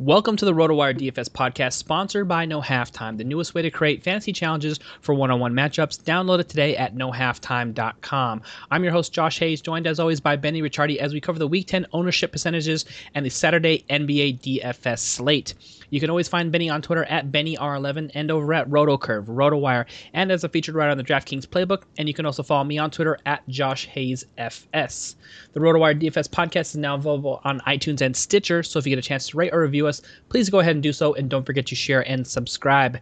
Welcome to the RotoWire DFS podcast, sponsored by No Halftime, the newest way to create fantasy challenges for one-on-one matchups. Download it today at nohalftime.com. I'm your host, Josh Hayes, joined as always by Benny Ricciardi as we cover the Week 10 ownership percentages and the Saturday NBA DFS slate. You can always find Benny on Twitter at BennyR11 and over at RotoCurve, RotoWire, and as a featured writer on the DraftKings Playbook. And you can also follow me on Twitter at Josh Hayes FS. The RotoWire DFS podcast is now available on iTunes and Stitcher, so if you get a chance to rate or review us, please go ahead and do so, and don't forget to share and subscribe.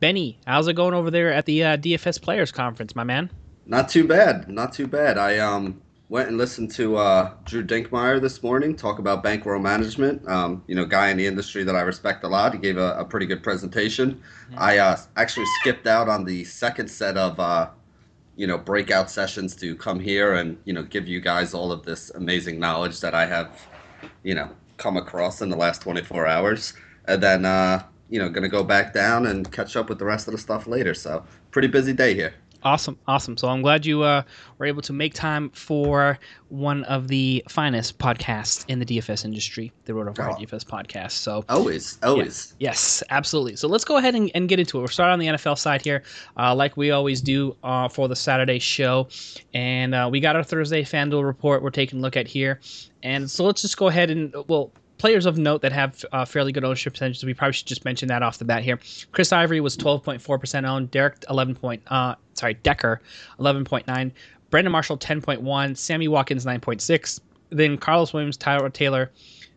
Benny, how's it going over there at the uh, DFS Players Conference, my man? Not too bad, not too bad. I um went and listened to uh, Drew Dinkmeyer this morning talk about bankroll management. Um, you know, guy in the industry that I respect a lot. He gave a, a pretty good presentation. Mm-hmm. I uh, actually skipped out on the second set of uh, you know breakout sessions to come here and you know give you guys all of this amazing knowledge that I have you know come across in the last 24 hours, and then uh, you know gonna go back down and catch up with the rest of the stuff later. So pretty busy day here. Awesome, awesome. So I'm glad you uh, were able to make time for one of the finest podcasts in the DFS industry, the Road Roto oh. DFS podcast. So always, always, yeah, yes, absolutely. So let's go ahead and, and, get into it. We're starting on the NFL side here, uh, like we always do uh, for the Saturday show, and uh, we got our Thursday FanDuel report. We're taking a look at here, and so let's just go ahead and well players of note that have uh, fairly good ownership percentages. We probably should just mention that off the bat here. Chris Ivory was 12.4% owned. Derek 11 point, uh, sorry, Decker 11.9. Brandon Marshall 10.1. Sammy Watkins 9.6. Then Carlos Williams, Tyrod Taylor.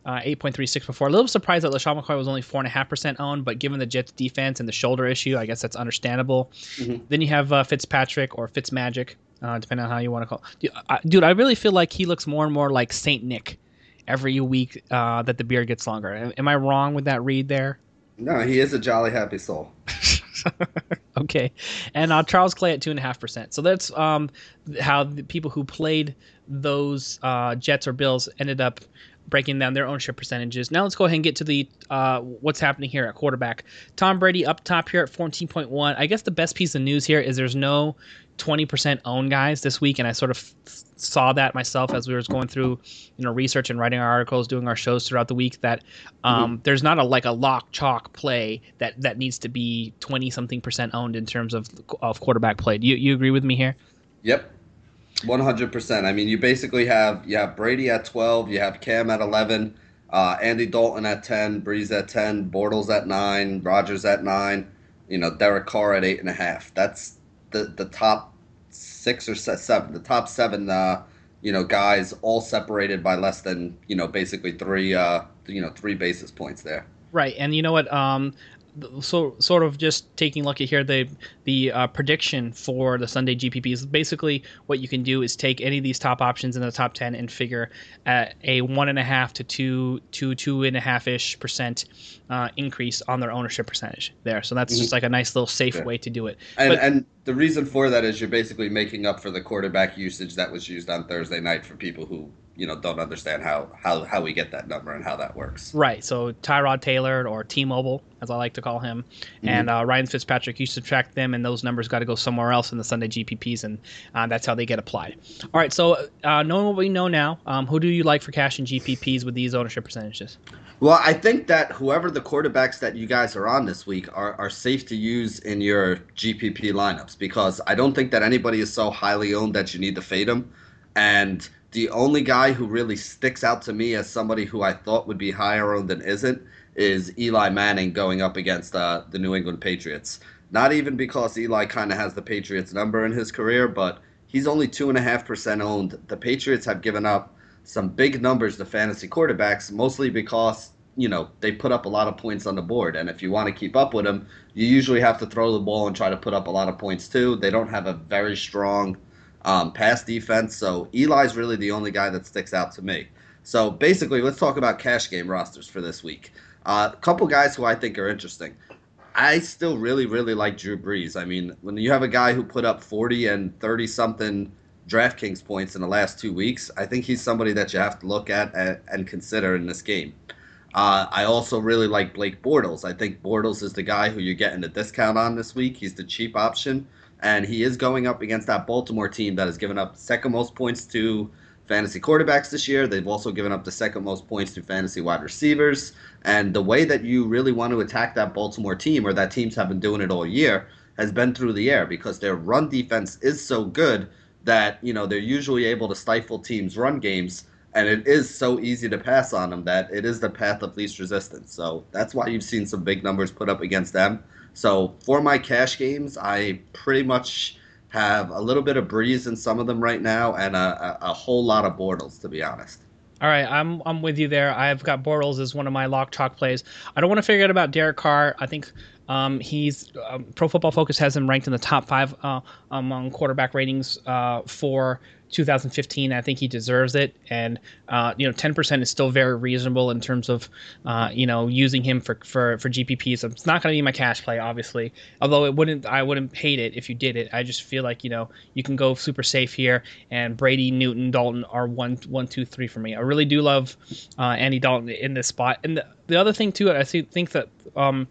Uh, 8.36 before. A little surprised that LeSean McCoy was only 4.5% owned, but given the Jets defense and the shoulder issue, I guess that's understandable. Mm-hmm. Then you have uh, Fitzpatrick or Fitzmagic, uh, depending on how you want to call it. Dude I, dude, I really feel like he looks more and more like St. Nick every week uh, that the beard gets longer. Am I wrong with that read there? No, he is a jolly happy soul. okay, and uh, Charles Clay at two and a half percent. So that's um, how the people who played those uh, Jets or Bills ended up breaking down their ownership percentages. Now let's go ahead and get to the uh, what's happening here at quarterback. Tom Brady up top here at 14.1. I guess the best piece of news here is there's no 20% own guys this week, and I sort of saw that myself as we were going through, you know, research and writing our articles, doing our shows throughout the week. That um, mm-hmm. there's not a like a lock chalk play that that needs to be 20 something percent owned in terms of of quarterback play. Do you you agree with me here? Yep. 100%. I mean, you basically have you have Brady at 12, you have Cam at 11, uh, Andy Dalton at 10, Brees at 10, Bortles at 9, Rodgers at 9, you know, Derek Carr at 8.5. That's the, the top six or seven, the top seven, uh, you know, guys all separated by less than, you know, basically three, uh, you know, three basis points there. Right. And you know what? Um, so sort of just taking a look at here the the uh, prediction for the Sunday GPPs. Basically, what you can do is take any of these top options in the top ten and figure at a one and a half to two two two and a half ish percent uh, increase on their ownership percentage there. So that's mm-hmm. just like a nice little safe yeah. way to do it. And, but, and the reason for that is you're basically making up for the quarterback usage that was used on Thursday night for people who you know don't understand how how how we get that number and how that works. Right. So Tyrod Taylor or T-Mobile, as I like to call him, mm-hmm. and uh, Ryan Fitzpatrick, you subtract them, and those numbers got to go somewhere else in the Sunday GPPs, and uh, that's how they get applied. All right. So uh, knowing what we know now, um, who do you like for cash and GPPs with these ownership percentages? Well, I think that whoever the quarterbacks that you guys are on this week are, are safe to use in your GPP lineups because I don't think that anybody is so highly owned that you need to fade them. And the only guy who really sticks out to me as somebody who I thought would be higher owned than isn't is Eli Manning going up against uh, the New England Patriots. Not even because Eli kind of has the Patriots number in his career, but he's only two and a half percent owned. The Patriots have given up some big numbers to fantasy quarterbacks, mostly because you know they put up a lot of points on the board, and if you want to keep up with them, you usually have to throw the ball and try to put up a lot of points too. They don't have a very strong um, pass defense. So Eli's really the only guy that sticks out to me. So basically, let's talk about cash game rosters for this week. A uh, couple guys who I think are interesting. I still really, really like Drew Brees. I mean, when you have a guy who put up 40 and 30 something DraftKings points in the last two weeks, I think he's somebody that you have to look at and, and consider in this game. Uh, I also really like Blake Bortles. I think Bortles is the guy who you're getting a discount on this week. He's the cheap option and he is going up against that Baltimore team that has given up second most points to fantasy quarterbacks this year. They've also given up the second most points to fantasy wide receivers. And the way that you really want to attack that Baltimore team, or that teams have been doing it all year, has been through the air because their run defense is so good that you know they're usually able to stifle teams' run games. And it is so easy to pass on them that it is the path of least resistance. So that's why you've seen some big numbers put up against them. So for my cash games, I pretty much have a little bit of Brees in some of them right now, and a, a, a whole lot of Bortles, to be honest. All right, I'm I'm with you there. I've got Bortles as one of my lock chalk plays. I don't want to figure out about Derek Carr. I think um, he's um, Pro Football Focus has him ranked in the top five uh, among quarterback ratings uh, for 2015. I think he deserves it, and uh, you know, 10% is still very reasonable in terms of uh, you know using him for for for GPP. So it's not going to be my cash play, obviously. Although it wouldn't, I wouldn't hate it if you did it. I just feel like you know you can go super safe here, and Brady, Newton, Dalton are one one two three for me. I really do love uh, Andy Dalton in this spot, and the, the other thing too, I think that. Um,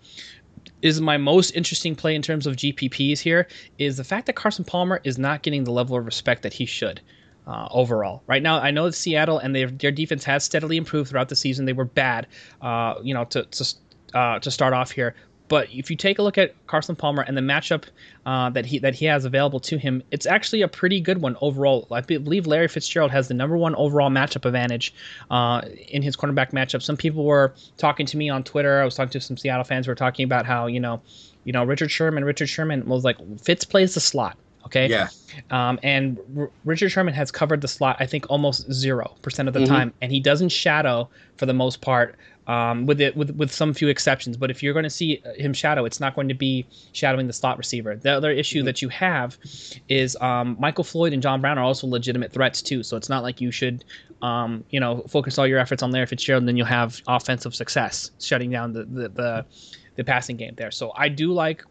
is my most interesting play in terms of GPPs here is the fact that Carson Palmer is not getting the level of respect that he should. Uh, overall. Right now, I know that Seattle and their defense has steadily improved throughout the season. They were bad, uh, you know, to to, uh, to start off here. But if you take a look at Carson Palmer and the matchup uh, that he that he has available to him, it's actually a pretty good one overall. I believe Larry Fitzgerald has the number one overall matchup advantage uh, in his cornerback matchup. Some people were talking to me on Twitter. I was talking to some Seattle fans who were talking about how you know, you know, Richard Sherman. Richard Sherman was like Fitz plays the slot. Okay. Yeah. Um, and R- Richard Sherman has covered the slot, I think, almost zero percent of the mm-hmm. time, and he doesn't shadow for the most part um, with it with with some few exceptions. But if you're going to see him shadow, it's not going to be shadowing the slot receiver. The other issue mm-hmm. that you have is um, Michael Floyd and John Brown are also legitimate threats too. So it's not like you should, um, you know, focus all your efforts on Larry Fitzgerald, and then you'll have offensive success shutting down the the, the the passing game there. So I do like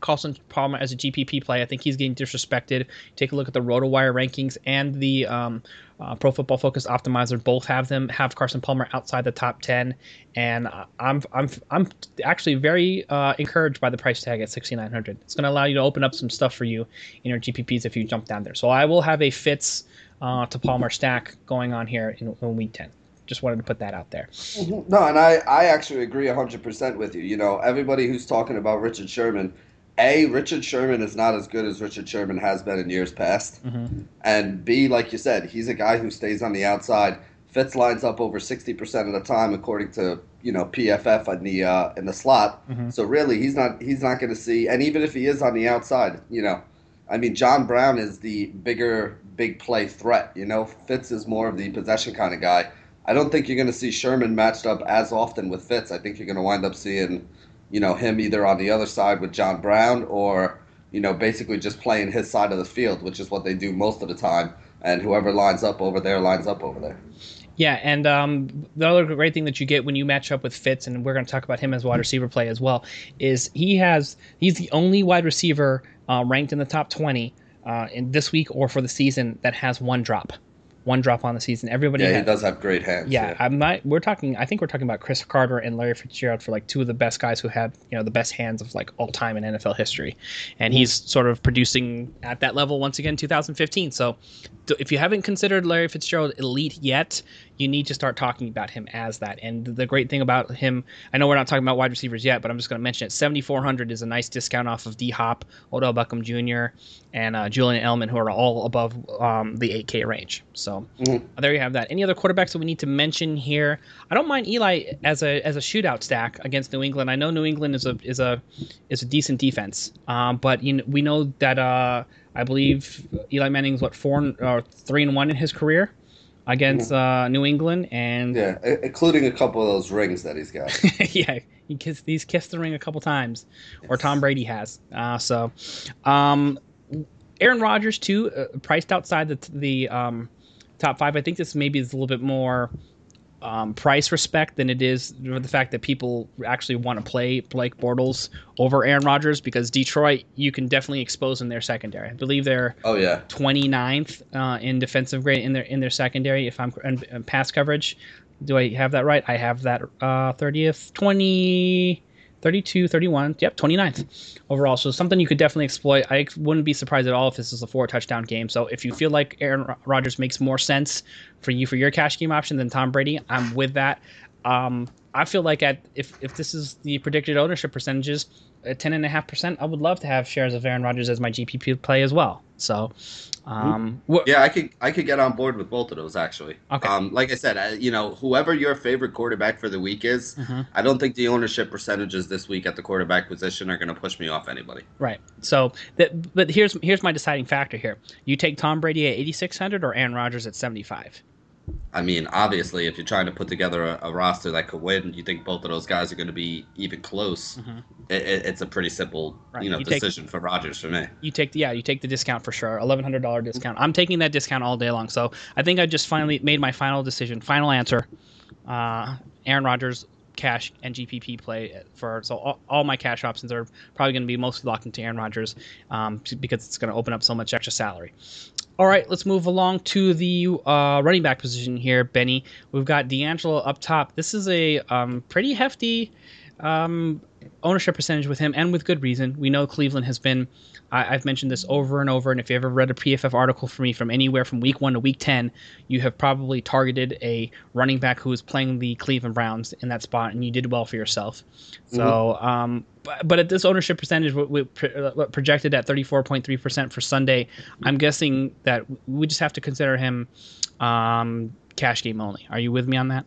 Carson Palmer as a GPP play. I think he's getting disrespected. Take a look at the RotoWire rankings and the um, uh, Pro Football Focus Optimizer. Both have them have Carson Palmer outside the top ten, and I'm I'm I'm actually very uh, encouraged by the price tag at 6,900. It's going to allow you to open up some stuff for you in your GPPs if you jump down there. So I will have a Fitz uh, to Palmer stack going on here in, in week 10 just wanted to put that out there. Mm-hmm. No, and I, I actually agree 100% with you. You know, everybody who's talking about Richard Sherman, a Richard Sherman is not as good as Richard Sherman has been in years past, mm-hmm. and B, like you said, he's a guy who stays on the outside. Fitz lines up over sixty percent of the time, according to you know PFF in the uh, in the slot. Mm-hmm. So really, he's not he's not going to see. And even if he is on the outside, you know, I mean, John Brown is the bigger big play threat. You know, Fitz is more of the possession kind of guy. I don't think you're going to see Sherman matched up as often with Fitz. I think you're going to wind up seeing you know, him either on the other side with John Brown or, you know, basically just playing his side of the field, which is what they do most of the time. And whoever lines up over there lines up over there. Yeah, and um, the other great thing that you get when you match up with Fitz, and we're going to talk about him as wide receiver play as well, is he has he's the only wide receiver uh, ranked in the top twenty uh, in this week or for the season that has one drop one drop on the season. Everybody, yeah, has, he does have great hands. Yeah, yeah, I'm not. We're talking. I think we're talking about Cris Carter and Larry Fitzgerald for like two of the best guys who had you know the best hands of like all time in NFL history, and he's sort of producing at that level once again, 2015. So, if you haven't considered Larry Fitzgerald elite yet, you need to start talking about him as that. And the great thing about him, I know we're not talking about wide receivers yet, but I'm just going to mention it. 7,400 is a nice discount off of D Hop, Odell Beckham Jr., and uh, Julian Edelman, who are all above um, the 8K range. So mm-hmm. there you have that. Any other quarterbacks that we need to mention here? I don't mind Eli as a as a shootout stack against New England. I know New England is a is a is a decent defense, um, but you know, we know that uh, I believe Eli Manning's what four or three and one in his career against uh, New England, and yeah, including a couple of those rings that he's got. yeah, he kissed, he's kissed the ring a couple times, yes. or Tom Brady has. Uh, so, um, Aaron Rodgers too, uh, priced outside the the um, top five. I think this maybe is a little bit more um, price respect than it is the fact that people actually want to play Blake Bortles over Aaron Rodgers because Detroit you can definitely expose in their secondary. I believe they're oh yeah 29th uh, in defensive grade in their in their secondary if I'm in pass coverage. Do I have that right? I have that uh, 30th 20 32, 31, yep, 29th overall. So something you could definitely exploit. I wouldn't be surprised at all if this is a four touchdown game. So if you feel like Aaron Rodgers makes more sense for you for your cash game option than Tom Brady, I'm with that. Um, I feel like at if if this is the predicted ownership percentages, at ten and a half percent, I would love to have shares of Aaron Rodgers as my GPP play as well. So, um, wh- yeah, I could I could get on board with both of those actually. Okay. Um, like I said, I, you know, whoever your favorite quarterback for the week is, mm-hmm. I don't think the ownership percentages this week at the quarterback position are going to push me off anybody. Right. So that, but here's here's my deciding factor here. You take Tom Brady at eighty six hundred or Aaron Rodgers at seventy five. I mean, obviously, if you're trying to put together a, a, roster that could win, you think both of those guys are going to be even close. Mm-hmm. It, it, it's a pretty simple, right. you know, you decision take, for Rodgers for me. You take the yeah, you take the discount for sure, eleven hundred dollar discount. I'm taking that discount all day long. So I think I just finally made my final decision, final answer. Uh, Aaron Rodgers, cash and GPP play for so all, all my cash options are probably going to be mostly locked into Aaron Rodgers um, because it's going to open up so much extra salary. All right, let's move along to the uh, running back position here, Benny. We've got DeAngelo up top. This is a um, pretty hefty um, ownership percentage with him, and with good reason. We know Cleveland has been. I, have mentioned this over and over, and if you ever read a PFF article for me from anywhere from week one to week ten, you have probably targeted a running back who is playing the Cleveland Browns in that spot, and you did well for yourself. Mm-hmm. So, um, but, at this ownership percentage, we, uh, projected at 34.3% for Sunday, I'm guessing that we just have to consider him um, cash game only. Are you with me on that?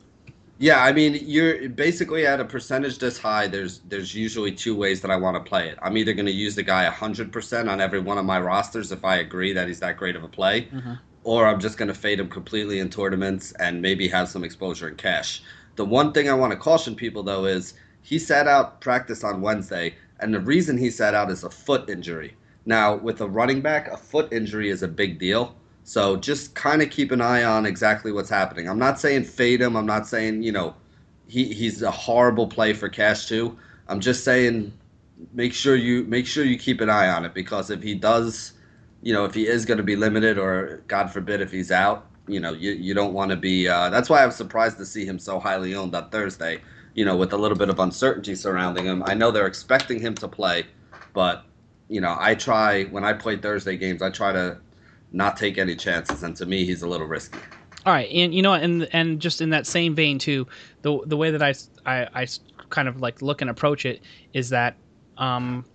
Yeah, I mean, you're basically at a percentage this high. There's there's usually two ways that I want to play it. I'm either going to use the guy 100% on every one of my rosters if I agree that he's that great of a play, mm-hmm. or I'm just going to fade him completely in tournaments and maybe have some exposure in cash. The one thing I want to caution people though is he sat out practice on Wednesday, and the reason he sat out is a foot injury. Now, with a running back, a foot injury is a big deal. So just kind of keep an eye on exactly what's happening. I'm not saying fade him. I'm not saying, you know, he, he's a horrible play for cash too. I'm just saying make sure you make sure you keep an eye on it because if he does, you know, if he is going to be limited or God forbid if he's out, you know, you, you don't want to be. Uh, that's why I was surprised to see him so highly owned on Thursday you know, with a little bit of uncertainty surrounding him. I know they're expecting him to play, but you know, I try when I play Thursday games, I try to not take any chances, and to me, he's a little risky. All right, and you know, and and just in that same vein too, the the way that I I, I kind of like look and approach it is that um,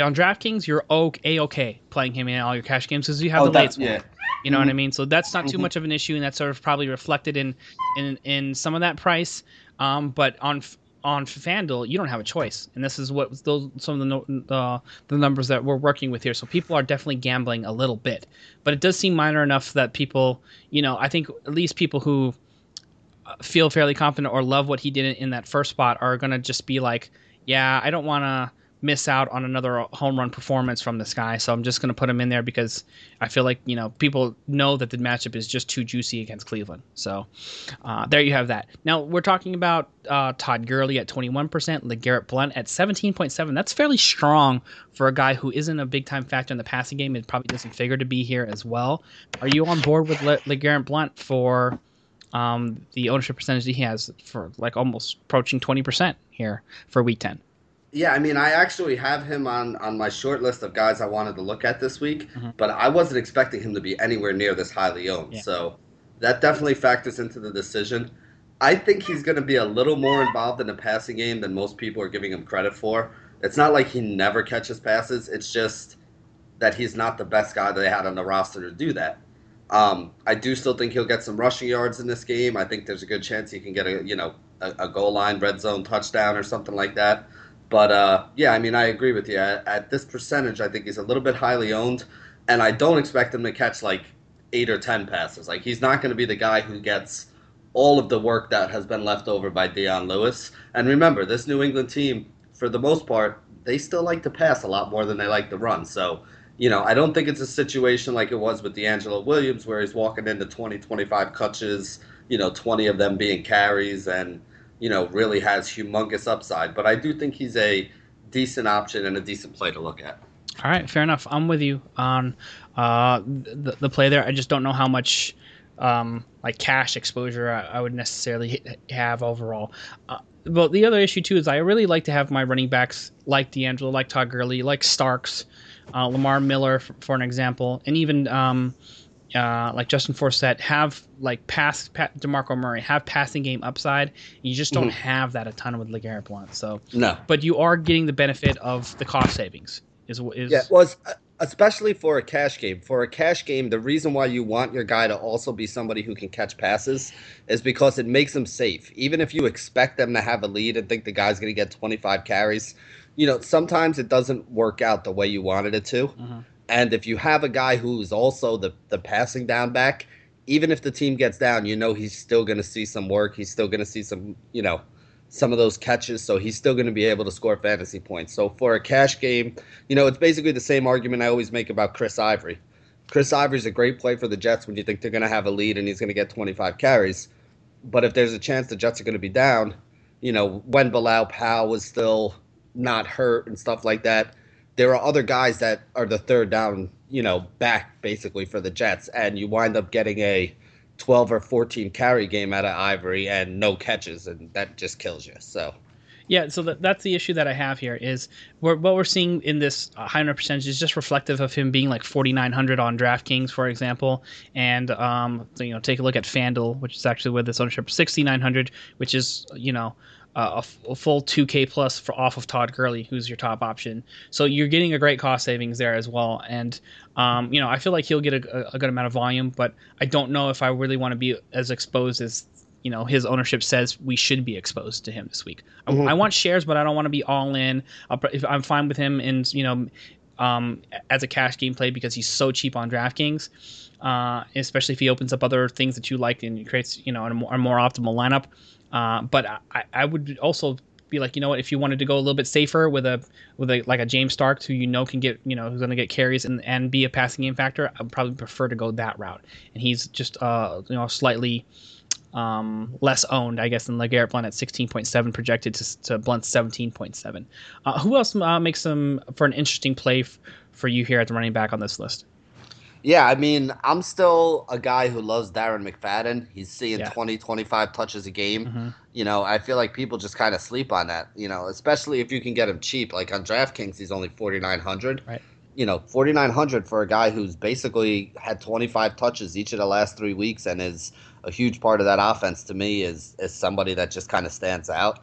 on DraftKings, you're okay, okay playing him in all your cash games because you have oh, the late yeah. You know mm-hmm. what I mean? So that's not too mm-hmm. much of an issue, and that's sort of probably reflected in in in some of that price. Um, but on on FanDuel, you don't have a choice, and this is what those some of the uh, the numbers that we're working with here. So people are definitely gambling a little bit, but it does seem minor enough that people, you know, I think at least people who uh, feel fairly confident or love what he did in that first spot are going to just be like, yeah, I don't want to miss out on another home run performance from this guy. So I'm just going to put him in there because I feel like you know people know that the matchup is just too juicy against Cleveland. So uh, there you have that. Now we're talking about uh, Todd Gurley at 21%, LeGarrette Blunt at 17.7. That's fairly strong for a guy who isn't a big time factor in the passing game. It probably doesn't figure to be here as well. Are you on board with Le- LeGarrette Blunt for? Um, the ownership percentage he has for like almost approaching 20% here for week 10. Yeah, I mean, I actually have him on on my short list of guys I wanted to look at this week, mm-hmm. but I wasn't expecting him to be anywhere near this highly owned. Yeah. So that definitely factors into the decision. I think he's going to be a little more involved in the passing game than most people are giving him credit for. It's not like he never catches passes. It's just that he's not the best guy they had on the roster to do that. Um, I do still think he'll get some rushing yards in this game. I think there's a good chance he can get a you know a, a goal line red zone touchdown or something like that. But uh, yeah, I mean, I agree with you. At, at, this percentage, I think he's a little bit highly owned, and I don't expect him to catch like eight or ten passes. Like he's not going to be the guy who gets all of the work that has been left over by Dion Lewis. And remember, this New England team, for the most part, they still like to pass a lot more than they like to run. So, you know, I don't think it's a situation like it was with DeAngelo Williams, where he's walking into 20, 25 catches, you know, 20 of them being carries and you know, really has humongous upside. But I do think he's a decent option and a decent play to look at. All right, fair enough. I'm with you on uh, the, the play there. I just don't know how much um, like cash exposure I, I would necessarily have overall. Uh, but the other issue too is I really like to have my running backs like DeAngelo, like Todd Gurley, like Starks, uh, Lamar Miller for, for, an example, and even um, uh, like Justin Forsett have like pass, pa- DeMarco Murray have passing game upside. You just don't mm-hmm. have that a ton with LeGarrette Blunt. So no, but you are getting the benefit of the cost savings. Is is yeah was well, especially for a cash game. For a cash game, the reason why you want your guy to also be somebody who can catch passes is because it makes them safe. Even if you expect them to have a lead and think the guy's going to get 25 carries, you know sometimes it doesn't work out the way you wanted it to. Mm-hmm and if you have a guy who's also the, the passing down back, even if the team gets down, you know he's still going to see some work. He's still going to see some, you know, some of those catches. So he's still going to be able to score fantasy points. So for a cash game, you know, it's basically the same argument I always make about Chris Ivory. Chris Ivory's a great play for the Jets when you think they're going to have a lead and he's going to get 25 carries. But if there's a chance the Jets are going to be down, you know, when Bilal Powell was still not hurt and stuff like that, there are other guys that are the third down, you know, back basically for the Jets, and you wind up getting a 12 or 14 carry game out of Ivory and no catches, and that just kills you. So. Yeah, so that, that's the issue that I have here is we're, what we're seeing in this high number percentage is just reflective of him being like 4,900 on DraftKings, for example. And, um, so, you know, take a look at FanDuel, which is actually with this ownership 6,900, which is, you know, uh, a, full 2K plus for off of Todd Gurley, who's your top option. So you're getting a great cost savings there as well. And um, you know, I feel like he'll get a, a, good amount of volume, but I don't know if I really want to be as exposed as you know his ownership says we should be exposed to him this week. Mm-hmm. I, I, want shares, but I don't want to be all in. i am fine with him in you know um, as a cash game play because he's so cheap on DraftKings. Uh, especially if he opens up other things that you like and creates, you know, a more, a more optimal lineup. Uh, but I, I would also be like, you know what, if you wanted to go a little bit safer with a with a like a James Starks who you know can get you know who's going to get carries and, and be a passing game factor, I would probably prefer to go that route. And he's just uh you know slightly um, less owned, I guess, than LeGarrette Blunt at 16.7, projected to, to Blunt's 17.7. Uh, who else uh, makes them for an interesting play f- for you here at the running back on this list? Yeah, I mean, I'm still a guy who loves Darren McFadden. He's seeing yeah. 20, 25 touches a game. Mm-hmm. You know, I feel like people just kind of sleep on that, you know, especially if you can get him cheap. Like on DraftKings, he's only 4,900. Right. You know, 4,900 for a guy who's basically had 25 touches each of the last three weeks and is a huge part of that offense to me is, is somebody that just kind of stands out.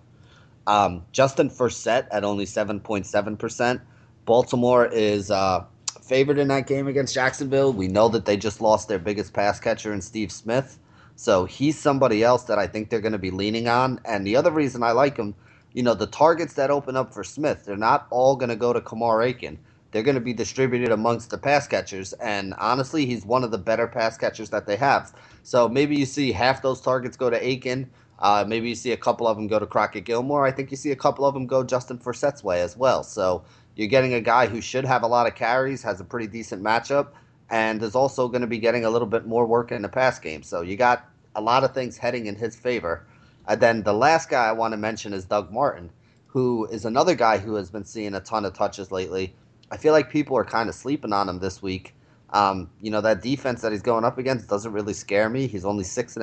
Um, Justin Forsett at only 7.7%. Baltimore is. Uh, favored in that game against Jacksonville. We know that they just lost their biggest pass catcher in Steve Smith. So he's somebody else that I think they're going to be leaning on. And the other reason I like him, you know, the targets that open up for Smith, they're not all going to go to Kamar Aiken. They're going to be distributed amongst the pass catchers. And honestly, he's one of the better pass catchers that they have. So maybe you see half those targets go to Aiken, Uh, maybe you see a couple of them go to Crockett Gilmore. I think you see a couple of them go Justin Forsett's way as well. So you're getting a guy who should have a lot of carries, has a pretty decent matchup, and is also going to be getting a little bit more work in the pass game. So you got a lot of things heading in his favor. And then the last guy I want to mention is Doug Martin, who is another guy who has been seeing a ton of touches lately. I feel like people are kind of sleeping on him this week. Um, you know, that defense that he's going up against doesn't really scare me. He's only six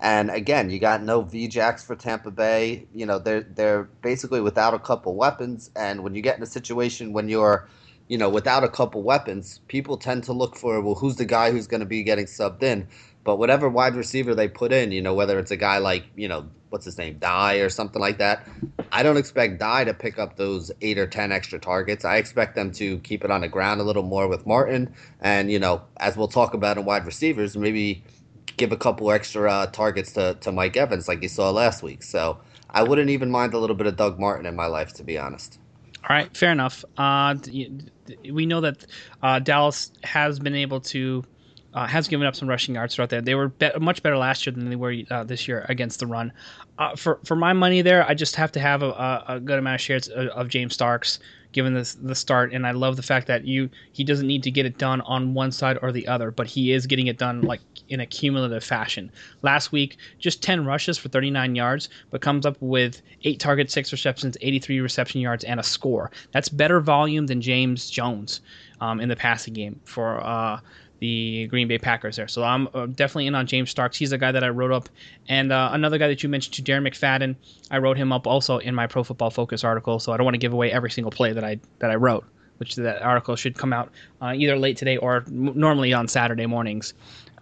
and again, you got no VJax for Tampa Bay. You know, they're they're basically without a couple weapons. And when you get in a situation when you're, you know, without a couple weapons, people tend to look for well, who's the guy who's going to be getting subbed in. But whatever wide receiver they put in, you know, whether it's a guy like, you know, what's his name, Dye or something like that, I don't expect Dye to pick up those eight or ten extra targets. I expect them to keep it on the ground a little more with Martin, and you know, as we'll talk about in wide receivers, maybe give a couple extra uh, targets to to Mike Evans like you saw last week. So I wouldn't even mind a little bit of Doug Martin in my life, to be honest. All right, fair enough. Uh, we know that uh, Dallas has been able to uh, has given up some rushing yards throughout there. They were be- much better last year than they were uh, this year against the run. Uh, for for my money there, I just have to have a, a good amount of shares of, of James Starks given this the start, and I love the fact that you he doesn't need to get it done on one side or the other, but he is getting it done like in a cumulative fashion. Last week, just 10 rushes for 39 yards, but comes up with eight targets, six receptions, 83 reception yards, and a score. That's better volume than James Jones um, in the passing game for. Uh, the Green Bay Packers there. So I'm uh, definitely in on James Starks. He's a guy that I wrote up. And uh, another guy that you mentioned, to Darren McFadden, I wrote him up also in my Pro Football Focus article. So I don't want to give away every single play that I that I wrote, which that article should come out uh, either late today or m- normally on Saturday mornings.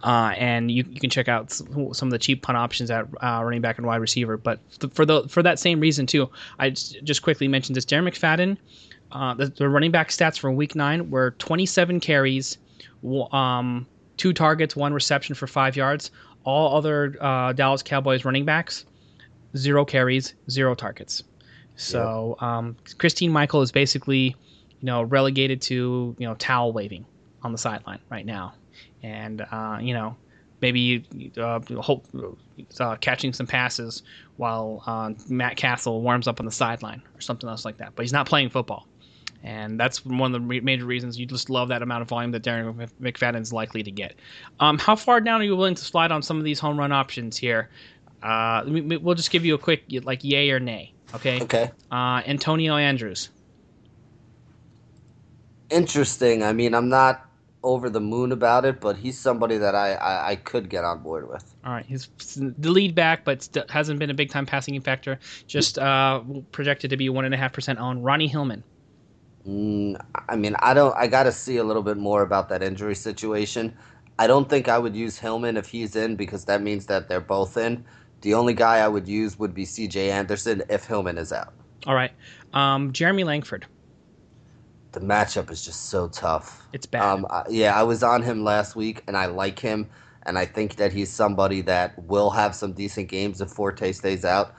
Uh, and you, you can check out some of the cheap punt options at uh, running back and wide receiver. But for the for that same reason too, I just quickly mentioned this. Darren McFadden, uh, the, the running back stats for Week Nine were 27 carries um, two targets, one reception for five yards. All other uh, Dallas Cowboys running backs, zero carries, zero targets. So um, Christine Michael is basically, you know, relegated to you know towel waving on the sideline right now, and uh, you know maybe uh, hope uh, catching some passes while uh, Matt Cassel warms up on the sideline or something else like that. But he's not playing football and that's one of the major reasons you just love that amount of volume that Darren McFadden's likely to get. Um, how far down are you willing to slide on some of these home run options here? Uh, we'll just give you a quick like yay or nay. Okay. Okay. Uh, Antonio Andrews. Interesting. I mean, I'm not over the moon about it, but he's somebody that I, I, I could get on board with. All right, he's the lead back, but hasn't been a big time passing factor. Just uh, projected to be one and a half percent on Ronnie Hillman. Mm, I mean, I don't. I got to see a little bit more about that injury situation. I don't think I would use Hillman if he's in because that means that they're both in. The only guy I would use would be C.J. Anderson if Hillman is out. All right, um, Jeremy Langford. The matchup is just so tough. It's bad. Um, yeah, I was on him last week, and I like him, and I think that he's somebody that will have some decent games if Forte stays out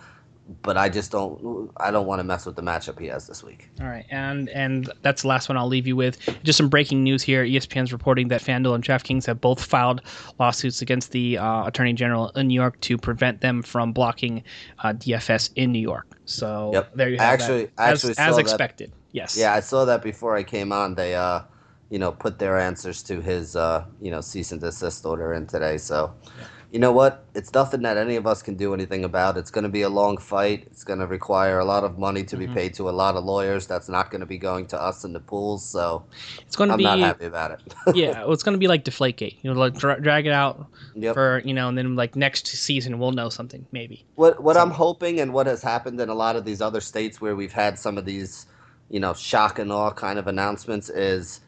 but I just don't I don't want to mess with the matchup he has this week. All right, and and that's the last one I'll leave you with. Just some breaking news here: ESPN's reporting that FanDuel and DraftKings have both filed lawsuits against the uh, Attorney General in New York to prevent them from blocking uh, DFS in New York. So yep. there you have actually, that. As, actually as expected. That. Yes. Yeah, I saw that before I came on. They uh, you know, put their answers to his uh, you know, cease and desist order in today. So. Yeah you know what? It's nothing that any of us can do anything about. It's going to be a long fight. It's going to require a lot of money to mm-hmm. be paid to a lot of lawyers. That's not going to be going to us in the pools. So it's going to I'm be not happy about it. yeah, well, it's going to be like Deflategate. You know, like dra- drag it out yep. for you know, and then like next season we'll know something maybe. What what so. I'm hoping and what has happened in a lot of these other states where we've had some of these, you know, shock and awe kind of announcements is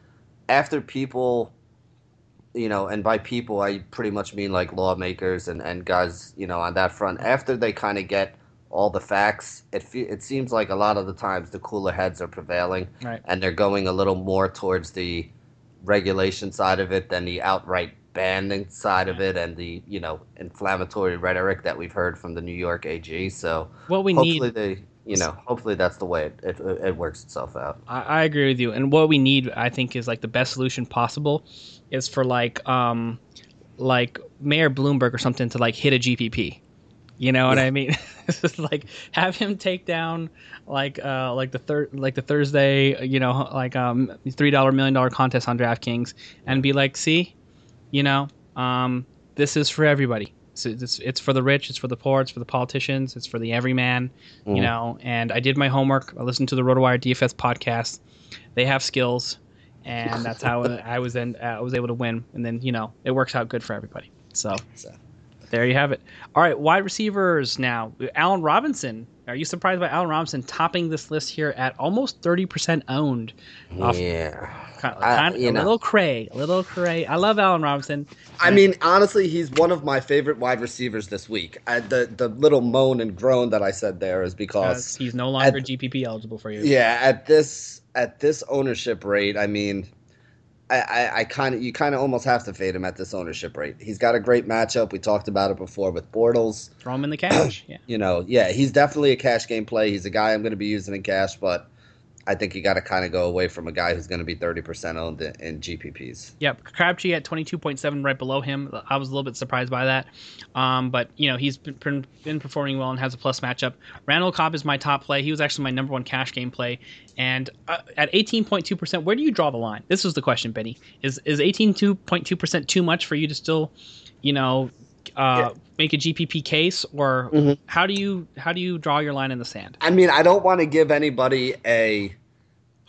after people you know, and by people, I pretty much mean like lawmakers and, and guys, you know, on that front. After they kind of get all the facts, it fe- it seems like a lot of the times the cooler heads are prevailing, right. and they're going a little more towards the regulation side of it than the outright banning side of it, and the you know inflammatory rhetoric that we've heard from the New York AG. So what we hopefully need, they you know, hopefully that's the way it, it, it works itself out. I, I, agree with you. And what we need, I think, is like the best solution possible is for like um like Mayor Bloomberg or something to like hit a GPP You know what yeah. I mean? like have him take down like uh like the third like the Thursday you know like um three dollar million dollar contest on DraftKings and be like, see, you know, um this is for everybody. So it's it's for the rich, it's for the poor, it's for the politicians, it's for the everyman, mm. you know. And I did my homework. I listened to the RotoWire DFS podcast. They have skills, and that's how I was then I was able to win. And then you know it works out good for everybody. So. so there you have it. All right, wide receivers now. Allen Robinson. Are you surprised by Allen Robinson topping this list here at almost 30% owned? Yeah. Kind of, kind of, a know. little cray, a little cray. I love Allen Robinson. I mean, honestly, he's one of my favorite wide receivers this week. I, the the little moan and groan that I said there is because he's no longer at, GPP eligible for you. Yeah, at this at this ownership rate, I mean, I, I, I kind of you kind of almost have to fade him at this ownership rate. He's got a great matchup. We talked about it before with Bortles. Throw him in the cash. Yeah. you know, yeah, he's definitely a cash game play. He's a guy I'm going to be using in cash, but I think you got to kind of go away from a guy who's going to be 30% owned in GPPs. Yep. Crabtree at 22.7 right below him. I was a little bit surprised by that. Um, but, you know, he's been, been performing well and has a plus matchup. Randall Cobb is my top play. He was actually my number one cash game play. And uh, at 18.2%, where do you draw the line? This was the question, Benny. Is, is 18.2% too much for you to still, you know, uh, yeah. make a GPP case, or mm-hmm. how do you how do you draw your line in the sand? I mean, I don't want to give anybody a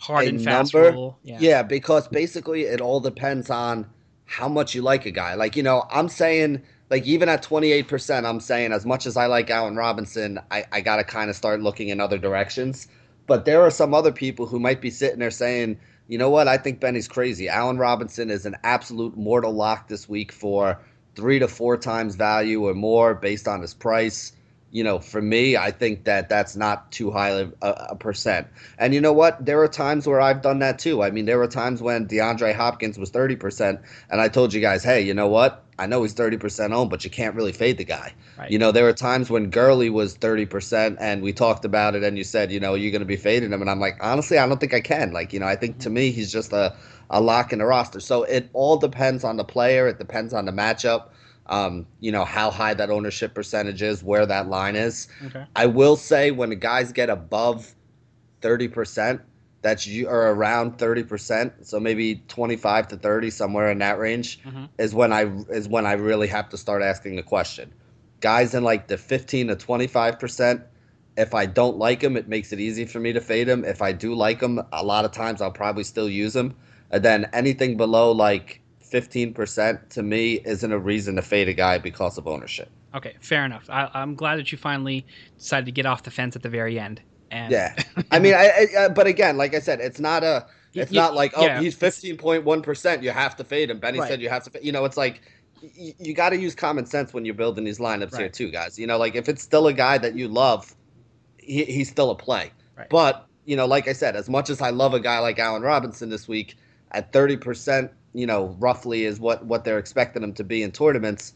hard and fast number. rule. Yeah. yeah, because basically it all depends on how much you like a guy. Like you know, I'm saying like even at 28%, I'm saying as much as I like Allen Robinson, I, I got to kind of start looking in other directions. But there are some other people who might be sitting there saying, you know what, I think Benny's crazy. Allen Robinson is an absolute mortal lock this week for three to four times value or more based on his price. You know, for me, I think that that's not too high a, a, percent. And you know what? There are times where I've done that too. I mean, there were times when DeAndre Hopkins was 30%, and I told you guys, hey, you know what? I know he's 30% owned, but you can't really fade the guy. Right. You know, there were times when Gurley was 30%, and we talked about it, and you said, you know, you're going to be fading him. And I'm like, honestly, I don't think I can. Like, you know, I think to mm-hmm. me, he's just a, a lock in the roster. So it all depends on the player. It depends on the matchup. Um, you know how high that ownership percentage is, where that line is. Okay. I will say when the guys get above thirty percent, that's you or around thirty percent, so maybe twenty five to thirty, somewhere in that range, mm-hmm. is when I is when I really have to start asking the question. Guys in like the fifteen to twenty five percent, if I don't like them, it makes it easy for me to fade them. If I do like them, a lot of times I'll probably still use them. And then anything below like 15% to me isn't a reason to fade a guy because of ownership. Okay, fair enough. I, am glad that you finally decided to get off the fence at the very end. And yeah, I mean, I, I, but again, like I said, it's not a, it's you, not like oh yeah, he's 15.1 percent. You have to fade him. Benny right. said you have to. You know, it's like you, you got to use common sense when you're building these lineups right. here too, guys. You know, like if it's still a guy that you love, he, he's still a play. Right. But you know, like I said, as much as I love a guy like Allen Robinson this week at 30 percent you know, roughly is what what they're expecting him to be in tournaments,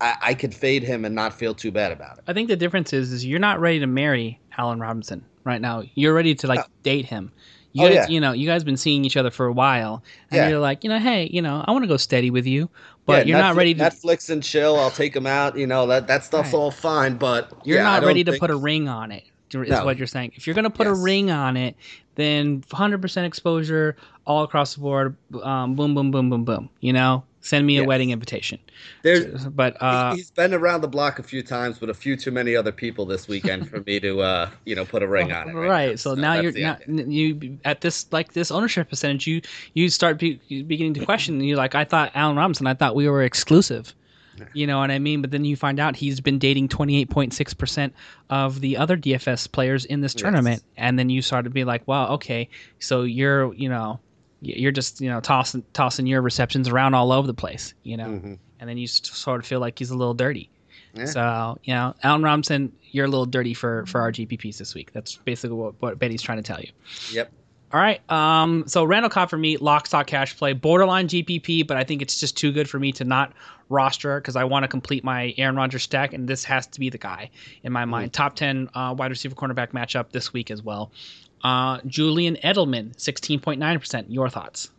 I, I could fade him and not feel too bad about it. I think the difference is is you're not ready to marry Allen Robinson right now. You're ready to like uh, date him. You oh, guys, yeah. you know, you guys been seeing each other for a while, and yeah. you're like, you know, hey, you know, I want to go steady with you, but yeah, you're Netflix, not ready to Netflix and chill. I'll take him out. You know that that stuff's right. all fine, but you're not ready to put a ring on it. Is no. what you're saying. If you're gonna put yes. a ring on it, then 100% exposure all across the board. Um, boom, boom, boom, boom, boom. You know, send me a wedding invitation. There's, but uh, he's been around the block a few times with a few too many other people this weekend for me to, uh, you know, put a ring on it. Right. right. So, so, now you're now, you at this like this ownership percentage, you you start be, beginning to question. You're like, I thought Allen Robinson, I thought we were exclusive. You know what I mean? But then you find out he's been dating 28.6% of the other DFS players in this tournament. Yes. And then you start to be like, well, okay, so you're, you know, you're just, you know, tossing, tossing your receptions around all over the place, you know? Mm-hmm. And then you sort of feel like he's a little dirty. Yeah. So, you know, Allen Robinson, you're a little dirty for, for our GPPs this week. That's basically what, what Betty's trying to tell you. Yep. All right. Um, so Randall Cobb for me, lock, stock, cash play, borderline GPP, but I think it's just too good for me to not roster because I want to complete my Aaron Rodgers stack, and this has to be the guy in my mind. Mm-hmm. Top 10 uh, wide receiver cornerback matchup this week as well. Uh, Julian Edelman, 16.9%. Your thoughts?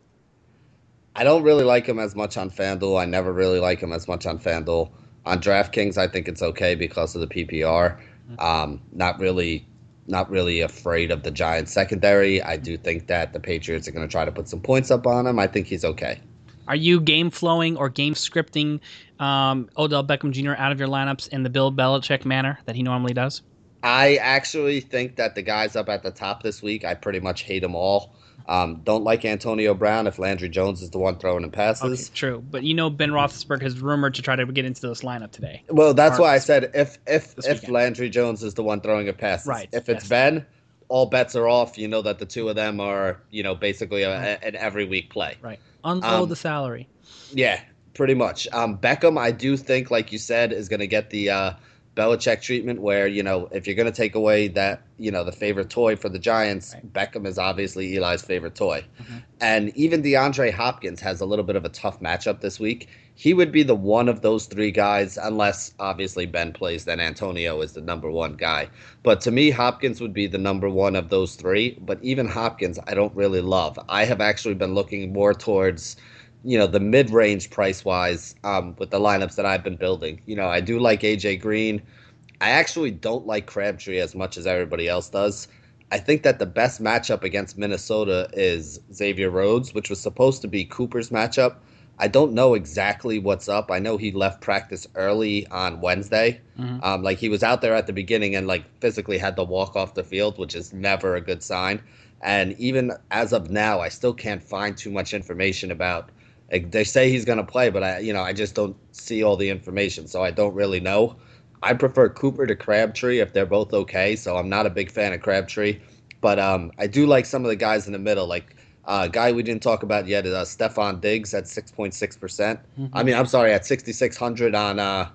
I don't really like him as much on FanDuel. I never really like him as much on FanDuel. On DraftKings, I think it's okay because of the PPR. Mm-hmm. Um, not really, not really afraid of the Giants secondary. I do think that the Patriots are going to try to put some points up on him. I think he's okay. Are you game flowing or game scripting um, Odell Beckham Jr. out of your lineups in the Bill Belichick manner that he normally does? I actually think that the guys up at the top this week, I pretty much hate them all. Um, don't like Antonio Brown if Landry Jones is the one throwing in passes. Okay, true, but you know Ben Roethlisberger has rumored to try to get into this lineup today. Well, that's why I said if if if weekend. Landry Jones is the one throwing a pass, right? If it's yes. Ben, all bets are off. You know that the two of them are you know basically a, a, an every week play. Right. Unload um, the salary. Yeah, pretty much. Um, Beckham, I do think, like you said, is going to get the uh, Belichick treatment where, you know, if you're going to take away that, you know, the favorite toy for the Giants, right. Beckham is obviously Eli's favorite toy. Mm-hmm. And even DeAndre Hopkins has a little bit of a tough matchup this week. He would be the one of those three guys, unless obviously Ben plays, then Antonio is the number one guy. But to me, Hopkins would be the number one of those three. But even Hopkins, I don't really love. I have actually been looking more towards you know the mid range price wise um, with the lineups that I've been building. You know, I do like AJ Green. I actually don't like Crabtree as much as everybody else does. I think that the best matchup against Minnesota is Xavier Rhodes, which was supposed to be Cooper's matchup. I don't know exactly what's up. I know he left practice early on Wednesday. Mm-hmm. Um, like he was out there at the beginning and like physically had to walk off the field, which is never a good sign. And even as of now, I still can't find too much information about like, they say he's going to play, but I, you know, I just don't see all the information, so I don't really know. I prefer Cooper to Crabtree if they're both okay. So I'm not a big fan of Crabtree, but um, I do like some of the guys in the middle, like a uh, guy we didn't talk about yet is uh, Stefon Diggs at 6.6 percent. Mm-hmm. I mean, I'm sorry, at 6,600 on uh,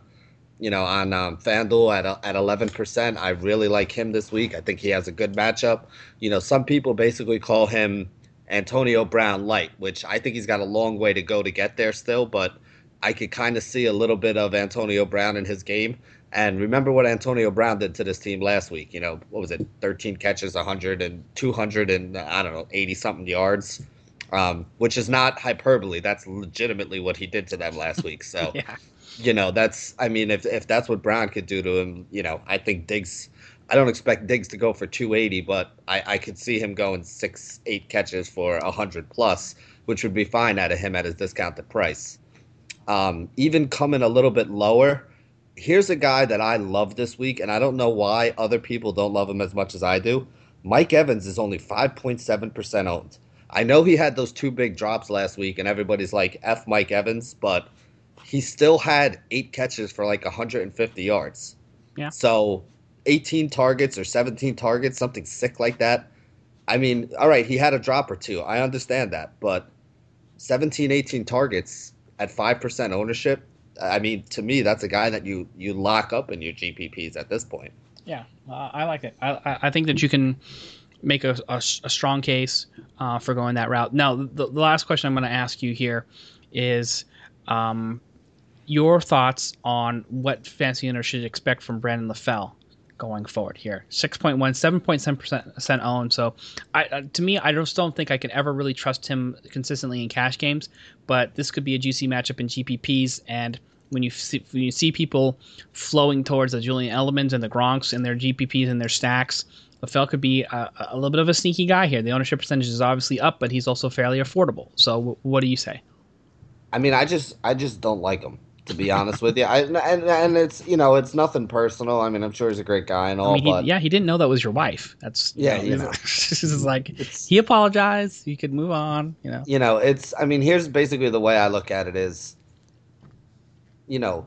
you know, on um, FanDuel at at 11 percent. I really like him this week. I think he has a good matchup. You know, some people basically call him Antonio Brown light, which I think he's got a long way to go to get there still, but I could kind of see a little bit of Antonio Brown in his game. And remember what Antonio Brown did to this team last week. You know, what was it? 13 catches, 100 and 200 and I don't know, 80 something yards, um, which is not hyperbole. That's legitimately what he did to them last week. So, yeah. you know, that's, I mean, if, if that's what Brown could do to him, you know, I think Diggs I don't expect Diggs to go for 280, but I, I could see him going six, eight catches for 100 plus, which would be fine out of him at his discounted price. Um, even coming a little bit lower, here's a guy that I love this week, and I don't know why other people don't love him as much as I do. Mike Evans is only 5.7% owned. I know he had those two big drops last week, and everybody's like, F Mike Evans, but he still had eight catches for like 150 yards. Yeah. So 18 targets or 17 targets, something sick like that. I mean, all right, he had a drop or two. I understand that. But 17, 18 targets at 5% ownership, I mean, to me, that's a guy that you, you lock up in your GPPs at this point. Yeah, uh, I like it. I, I think that you can make a, a, a strong case uh, for going that route. Now, the, the last question I'm going to ask you here is um, your thoughts on what fancy owners should expect from Brandon LaFell going forward here. 6.1, 7.7% owned. So I, uh, to me, I just don't think I can ever really trust him consistently in cash games, but this could be a juicy matchup in GPPs. And when you see, when you see people flowing towards the Julian Edelmans and the Gronks and their GPPs and their stacks, LaFell could be a, a, little bit of a sneaky guy here. The ownership percentage is obviously up, but he's also fairly affordable. So w- what do you say? I mean, I just I just don't like him to be honest with you. I, and and it's you know it's nothing personal. I mean, I'm sure he's a great guy and all. I mean, he, but yeah, he didn't know that was your wife. That's yeah, you know, this is like he apologized. You could move on. You know, you know, it's. I mean, here's basically the way I look at it is, you know,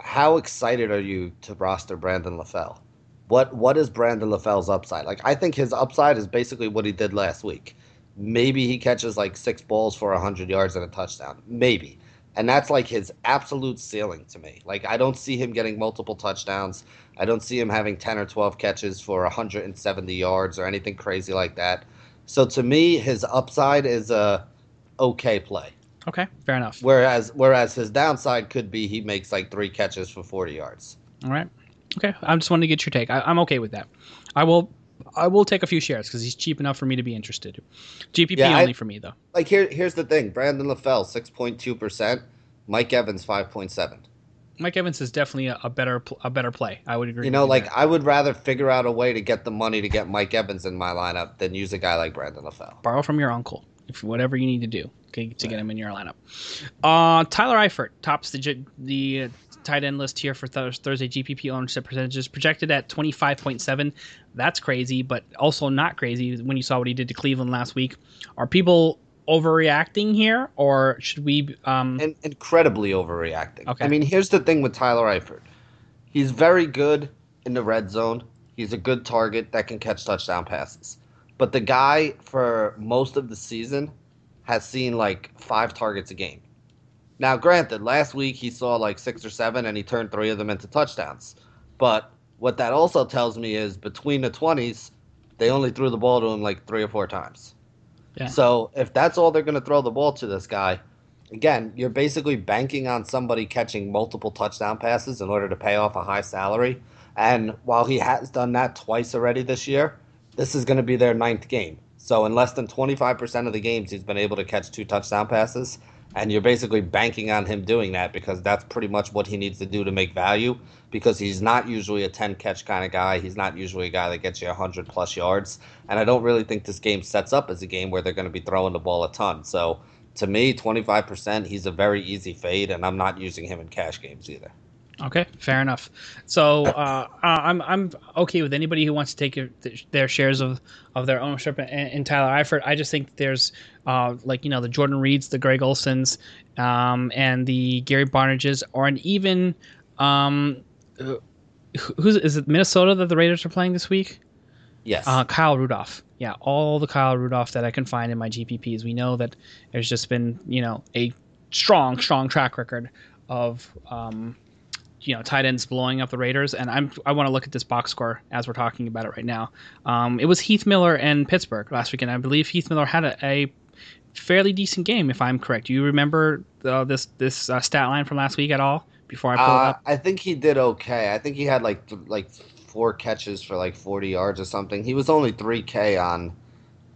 how excited are you to roster Brandon LaFell? What what is Brandon LaFell's upside? Like, I think his upside is basically what he did last week. Maybe he catches like six balls for hundred yards and a touchdown. Maybe and that's like his absolute ceiling to me. Like I don't see him getting multiple touchdowns. I don't see him having 10 or 12 catches for 170 yards or anything crazy like that. So to me, his upside is a okay play. Okay, fair enough. Whereas whereas his downside could be he makes like three catches for 40 yards. All right. Okay, I just wanted to get your take. I, am okay with that. I will I will take a few shares because he's cheap enough for me to be interested. GPP yeah, only I, for me though. Like here, here's the thing: Brandon LaFell six point two percent, Mike Evans five point seven. Mike Evans is definitely a, a better a better play. I would agree. You know, like there. I would rather figure out a way to get the money to get Mike Evans in my lineup than use a guy like Brandon LaFell. borrow from your uncle if whatever you need to do okay, to get him in your lineup. Uh, Tyler Eifert tops the the uh, tight end list here for th- Thursday GPP ownership percentages projected at twenty five point seven. That's crazy, but also not crazy when you saw what he did to Cleveland last week. Are people overreacting here, or should we? Um, and incredibly overreacting. Okay. I mean, here's the thing with Tyler Eifert. He's very good in the red zone. He's a good target that can catch touchdown passes. But the guy for most of the season has seen like five targets a game. Now, granted, last week he saw like six or seven and he turned three of them into touchdowns. But what that also tells me is between the 20s, they only threw the ball to him like three or four times. So if that's all they're going to throw the ball to this guy, again, you're basically banking on somebody catching multiple touchdown passes in order to pay off a high salary. And while he has done that twice already this year, this is going to be their ninth game. So in less than 25% of the games, he's been able to catch two touchdown passes. And you're basically banking on him doing that because that's pretty much what he needs to do to make value because he's not usually a 10 catch kind of guy. He's not usually a guy that gets you 100 plus yards. And I don't really think this game sets up as a game where they're going to be throwing the ball a ton. So to me, 25%, he's a very easy fade, and I'm not using him in cash games either. Okay, fair enough. So uh, uh, I'm I'm okay with anybody who wants to take your, their shares of, of their ownership in, in Tyler Eifert. I just think there's uh, like you know the Jordan Reeds, the Greg Olsens, um, and the Gary Barnidges, or an even um, who's is it Minnesota that the Raiders are playing this week? Yes. Uh, Kyle Rudolph. Yeah, all the Kyle Rudolph that I can find in my GPPs. We know that there's just been, you know, a strong, strong track record of, um, you know, tight ends blowing up the Raiders. And I'm I want to look at this box score as we're talking about it right now. Um, it was Heath Miller and Pittsburgh last weekend. I believe Heath Miller had a, a fairly decent game, if I'm correct. Do you remember uh, this this uh, stat line from last week at all? Before I pull it Uh, up. I think he did okay. I think he had like th- like four catches for like 40 yards or something. He was only 3K on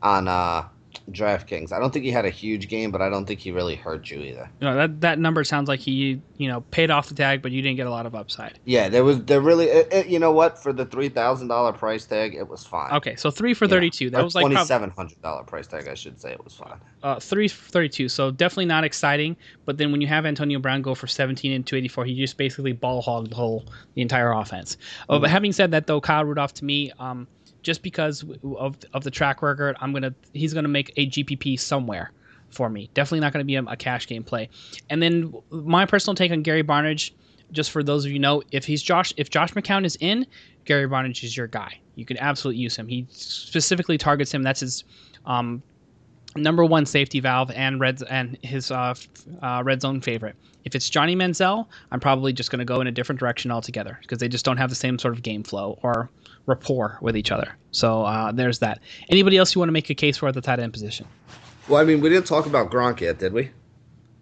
on uh, DraftKings. I don't think he had a huge game, but I don't think he really hurt you either. You know, that that number sounds like he you know paid off the tag, but you didn't get a lot of upside. Yeah, there was there really. It, it- you know what? For the three thousand dollar price tag, it was fine. Okay, so three for Yeah. thirty-two. That Or was like twenty-seven hundred dollar price tag. I should say it was fine. uh, three for thirty-two. So definitely not exciting. But then when you have Antonio Brown go for seventeen and two eighty-four, he just basically ball hogged the whole the entire offense. Uh, Mm-hmm. but having said that, though, Kyle Rudolph to me, um, just because of of the track record, I'm gonna he's gonna make a GPP somewhere for me. Definitely not to be a, a cash game play. And then my personal take on Gary Barnidge, just for those of you know, if he's Josh, if Josh McCown is in, Gary Barnidge is your guy. You can absolutely use him. He specifically targets him. That's his um, number one safety valve and red and his uh, uh, red zone favorite. If it's Johnny Manziel, I'm probably just going to go in a different direction altogether because they just don't have the same sort of game flow or rapport with each other. So uh, there's that. Anybody else you want to make a case for at the tight end position? Well, I mean, we didn't talk about Gronk yet, did we?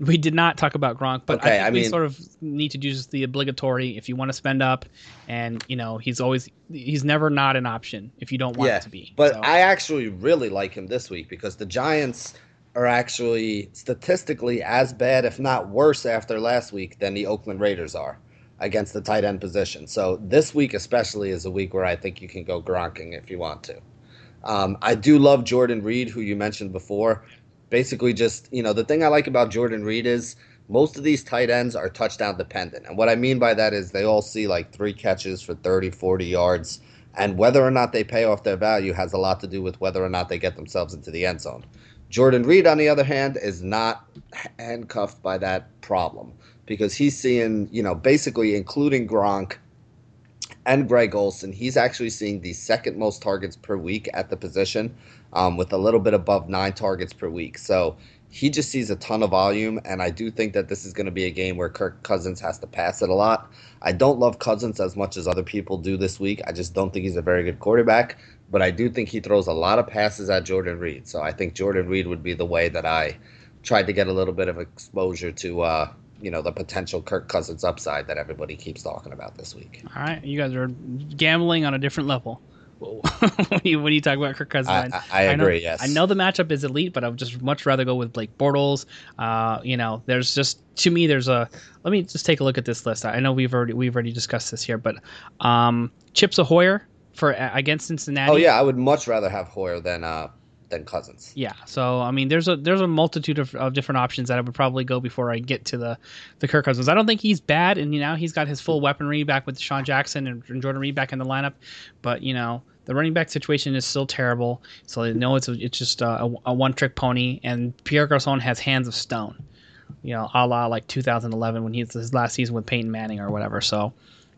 We did not talk about Gronk, but Okay, I think I we mean- sort of need to do just the obligatory. If you want to spend up, and you know he's always he's never not an option if you don't want it to be. But So- I actually really like him this week because the Giants are actually statistically as bad, if not worse, after last week than the Oakland Raiders are against the tight end position. So this week especially is a week where I think you can go gronking if you want to. Um, I do love Jordan Reed, who you mentioned before. Basically, just you know, the thing I like about Jordan Reed is most of these tight ends are touchdown dependent. And what I mean by that is they all see like three catches for 30, 40 yards. And whether or not they pay off their value has a lot to do with whether or not they get themselves into the end zone. Jordan Reed, on the other hand, is not handcuffed by that problem because he's seeing, you know, basically including Gronk and Greg Olsen, he's actually seeing the second most targets per week at the position, um, with a little bit above nine targets per week. So he just sees a ton of volume, and I do think that this is going to be a game where Kirk Cousins has to pass it a lot. I don't love Cousins as much as other people do this week. I just don't think he's a very good quarterback, but I do think he throws a lot of passes at Jordan Reed. So I think Jordan Reed would be the way that I tried to get a little bit of exposure to. Uh, you know the potential Kirk Cousins upside that everybody keeps talking about this week. All right, you guys are gambling on a different level. when you when you talk about Kirk Cousins. I, I, I know, agree. yes, I know the matchup is elite, but I would just much rather go with Blake Bortles. Uh, you know, there's just to me there's a. Let me just take a look at this list. I know we've already we've already discussed this here, but um, Chips Ahoyer for against Cincinnati. Oh yeah, I would much rather have Hoyer than uh than Cousins. Yeah, so I mean, there's a there's a multitude of, of different options that I would probably go before I get to the the Kirk Cousins. I don't think he's bad, and you know he's got his full weaponry back with Sean Jackson and, and Jordan Reed back in the lineup, but you know the running back situation is still terrible. So know it's it's just a, a one trick pony, and Pierre Garcon has hands of stone. You know, a la like 2011 when he's his last season with Peyton Manning or whatever. So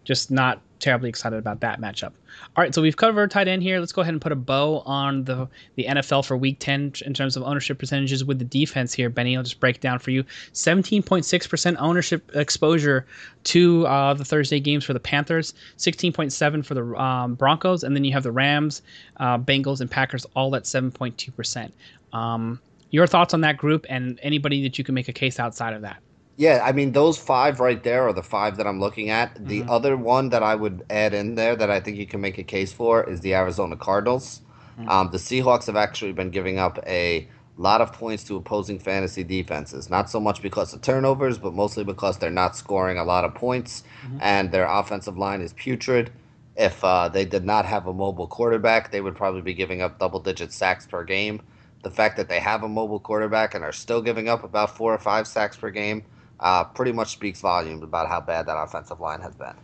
just not terribly excited about that matchup. All right, so we've covered tight end here. Let's go ahead and put a bow on the the NFL for Week 10 in terms of ownership percentages with the defense here. Benny, I'll just break down for you. 17.6% ownership exposure to uh, the Thursday games for the Panthers, 16.7 for the um, Broncos, and then you have the Rams, uh, Bengals, and Packers all at 7.2%. Um, your thoughts on that group and anybody that you can make a case outside of that? Yeah, I mean those five right there are the five that I'm looking at. Mm-hmm. The other one that I would add in there that I think you can make a case for is the Arizona Cardinals. Mm-hmm. Um, the Seahawks have actually been giving up a lot of points to opposing fantasy defenses. Not so much because of turnovers, but mostly because they're not scoring a lot of points, mm-hmm. and their offensive line is putrid. If uh, they did not have a mobile quarterback, they would probably be giving up double-digit sacks per game. The fact that they have a mobile quarterback and are still giving up about four or five sacks per game uh, pretty much speaks volumes about how bad that offensive line has been.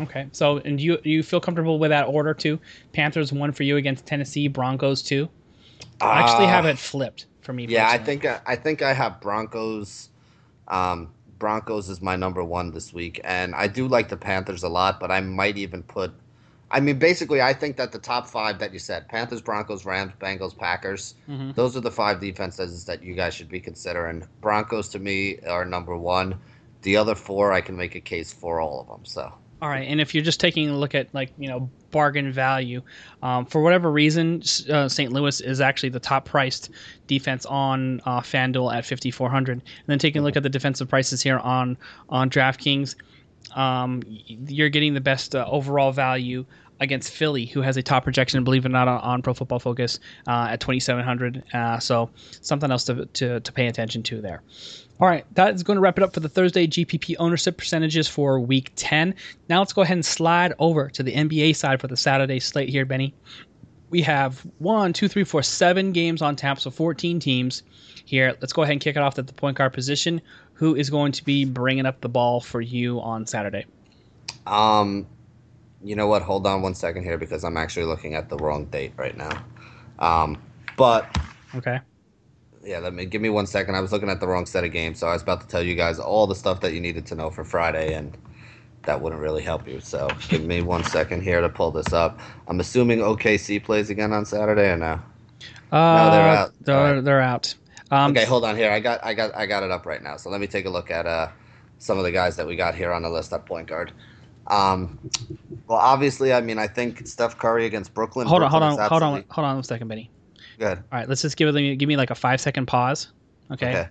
Okay, so and you you feel comfortable with that order too? Panthers one for you against Tennessee, Broncos two. I actually uh, have it flipped for me. Yeah, personally. I think uh, I think I have Broncos. Um, Broncos is my number one this week, and I do like the Panthers a lot, but I might even put I mean, basically, I think that the top five that you said Panthers, Broncos, Rams, Bengals, Packers mm-hmm. those are the five defenses that you guys should be considering. Broncos, to me, are number one. The other four, I can make a case for all of them. So. All right, and if you're just taking a look at like you know bargain value, um, for whatever reason, uh, St. Louis is actually the top priced defense on uh, FanDuel at 5,400. And then taking a look at the defensive prices here on on DraftKings, um, you're getting the best uh, overall value against Philly, who has a top projection, believe it or not, on, on Pro Football Focus uh, at 2,700. Uh, so something else to, to, to pay attention to there. All right, that is going to wrap it up for the Thursday GPP ownership percentages for Week 10. Now let's go ahead and slide over to the NBA side for the Saturday slate here, Benny. We have one, two, three, four, seven games on tap, so 14 teams here. Let's go ahead and kick it off at the point guard position. Who is going to be bringing up the ball for you on Saturday? Um, you know what? Hold on one second here because I'm actually looking at the wrong date right now. Um, but okay. Yeah, let me give me one second. I was looking at the wrong set of games, so I was about to tell you guys all the stuff that you needed to know for Friday, and that wouldn't really help you. So give me one second here to pull this up. I'm assuming OKC plays again on Saturday or no? Uh, no, they're out. They're, right. they're out. Um, okay, hold on here. I got I got I got it up right now. So let me take a look at uh, some of the guys that we got here on the list at point guard. Um, well, obviously, I mean, I think Steph Curry against Brooklyn. Hold Brooklyn on, hold on, hold on, hold on a second, Benny. Good. All right, let's just give it give me like a five second pause. Okay. Okay.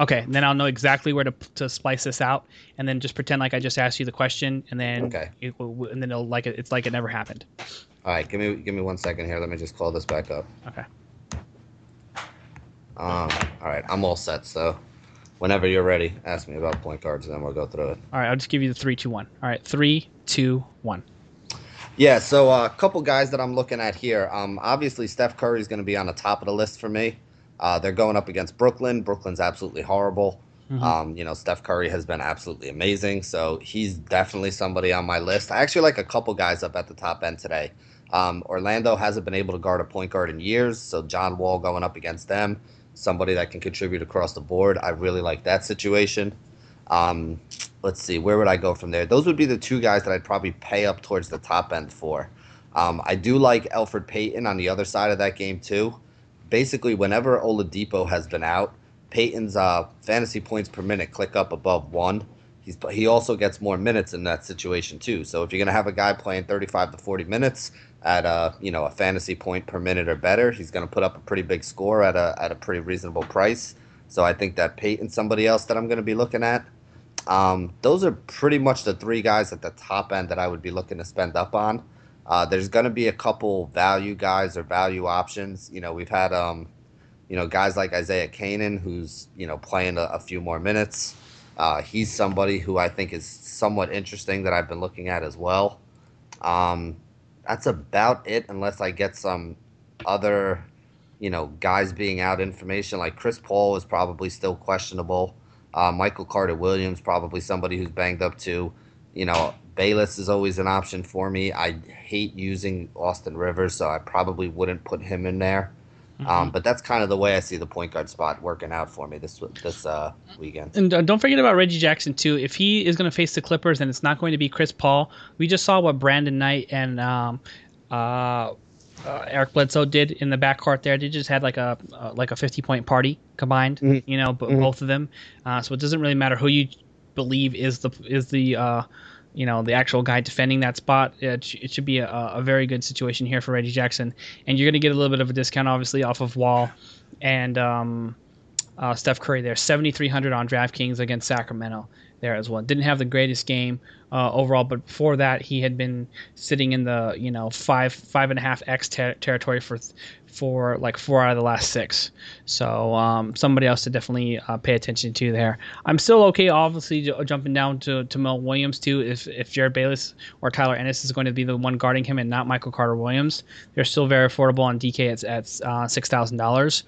Okay, then I'll know exactly where to, to splice this out, and then just pretend like I just asked you the question, and then okay, it, and then it'll like it, it's like it never happened. All right, give me give me one second here. Let me just call this back up. Okay. Um. All right, I'm all set. So whenever you're ready, ask me about point guards, and then we'll go through it. All right, I'll just give you the three, two, one. All right, three, two, one. Yeah, so uh, a couple guys that I'm looking at here. Um, obviously, Steph Curry is going to be on the top of the list for me. Uh, they're going up against Brooklyn. Brooklyn's absolutely horrible. Mm-hmm. Um, you know, Steph Curry has been absolutely amazing, so he's definitely somebody on my list. I actually like a couple guys up at the top end today. Um, Orlando hasn't been able to guard a point guard in years, so John Wall going up against them somebody that can contribute across the board. I really like that situation. Um, let's see, where would I go from there? Those would be the two guys that I'd probably pay up towards the top end for. Um, I do like Elfrid Payton on the other side of that game too. Basically, whenever Oladipo has been out, Payton's uh, fantasy points per minute click up above one. He's he also gets more minutes in that situation too. So if you're gonna have a guy playing 35 to 40 minutes, at a you know a fantasy point per minute or better. He's going to put up a pretty big score at a at a pretty reasonable price. So I think that Payton, somebody else that I'm going to be looking at. Um, those are pretty much the three guys at the top end that I would be looking to spend up on. Uh, there's going to be a couple value guys or value options. You know, we've had um, you know guys like Isaiah Canaan, who's you know playing a, a few more minutes. Uh, he's somebody who I think is somewhat interesting that I've been looking at as well. Um, that's about it, unless I get some other, you know, guys being out information. Like Chris Paul is probably still questionable. Uh, Michael Carter Williams, probably somebody who's banged up too. You know, Bayless is always an option for me. I hate using Austin Rivers, so I probably wouldn't put him in there. Um, mm-hmm. Um, but that's kind of the way I see the point guard spot working out for me this this uh, weekend. And uh, don't forget about Reggie Jackson too. If he is going to face the Clippers and it's not going to be Chris Paul, we just saw what Brandon Knight and um, uh, uh, Eric Bledsoe did in the backcourt there. They just had like a uh, like a fifty point party combined, mm-hmm. you know, but mm-hmm. both of them. Uh, so it doesn't really matter who you believe is the is the uh, you know the actual guy defending that spot. It, it should be a, a, very good situation here for Reggie Jackson, and you're going to get a little bit of a discount, obviously, off of Wall and um, uh, Steph Curry there, 7,300 on DraftKings against Sacramento there as well. Didn't have the greatest game uh, overall, but before that, he had been sitting in the you know five five and a half x ter- territory for for like four out of the last six. So um, somebody else to definitely uh, pay attention to there. I'm still okay, obviously j- jumping down to to Mel Williams too. If if Jerryd Bayless or Tyler Ennis is going to be the one guarding him and not Michael Carter Williams, they're still very affordable on DK at at uh, six thousand dollars,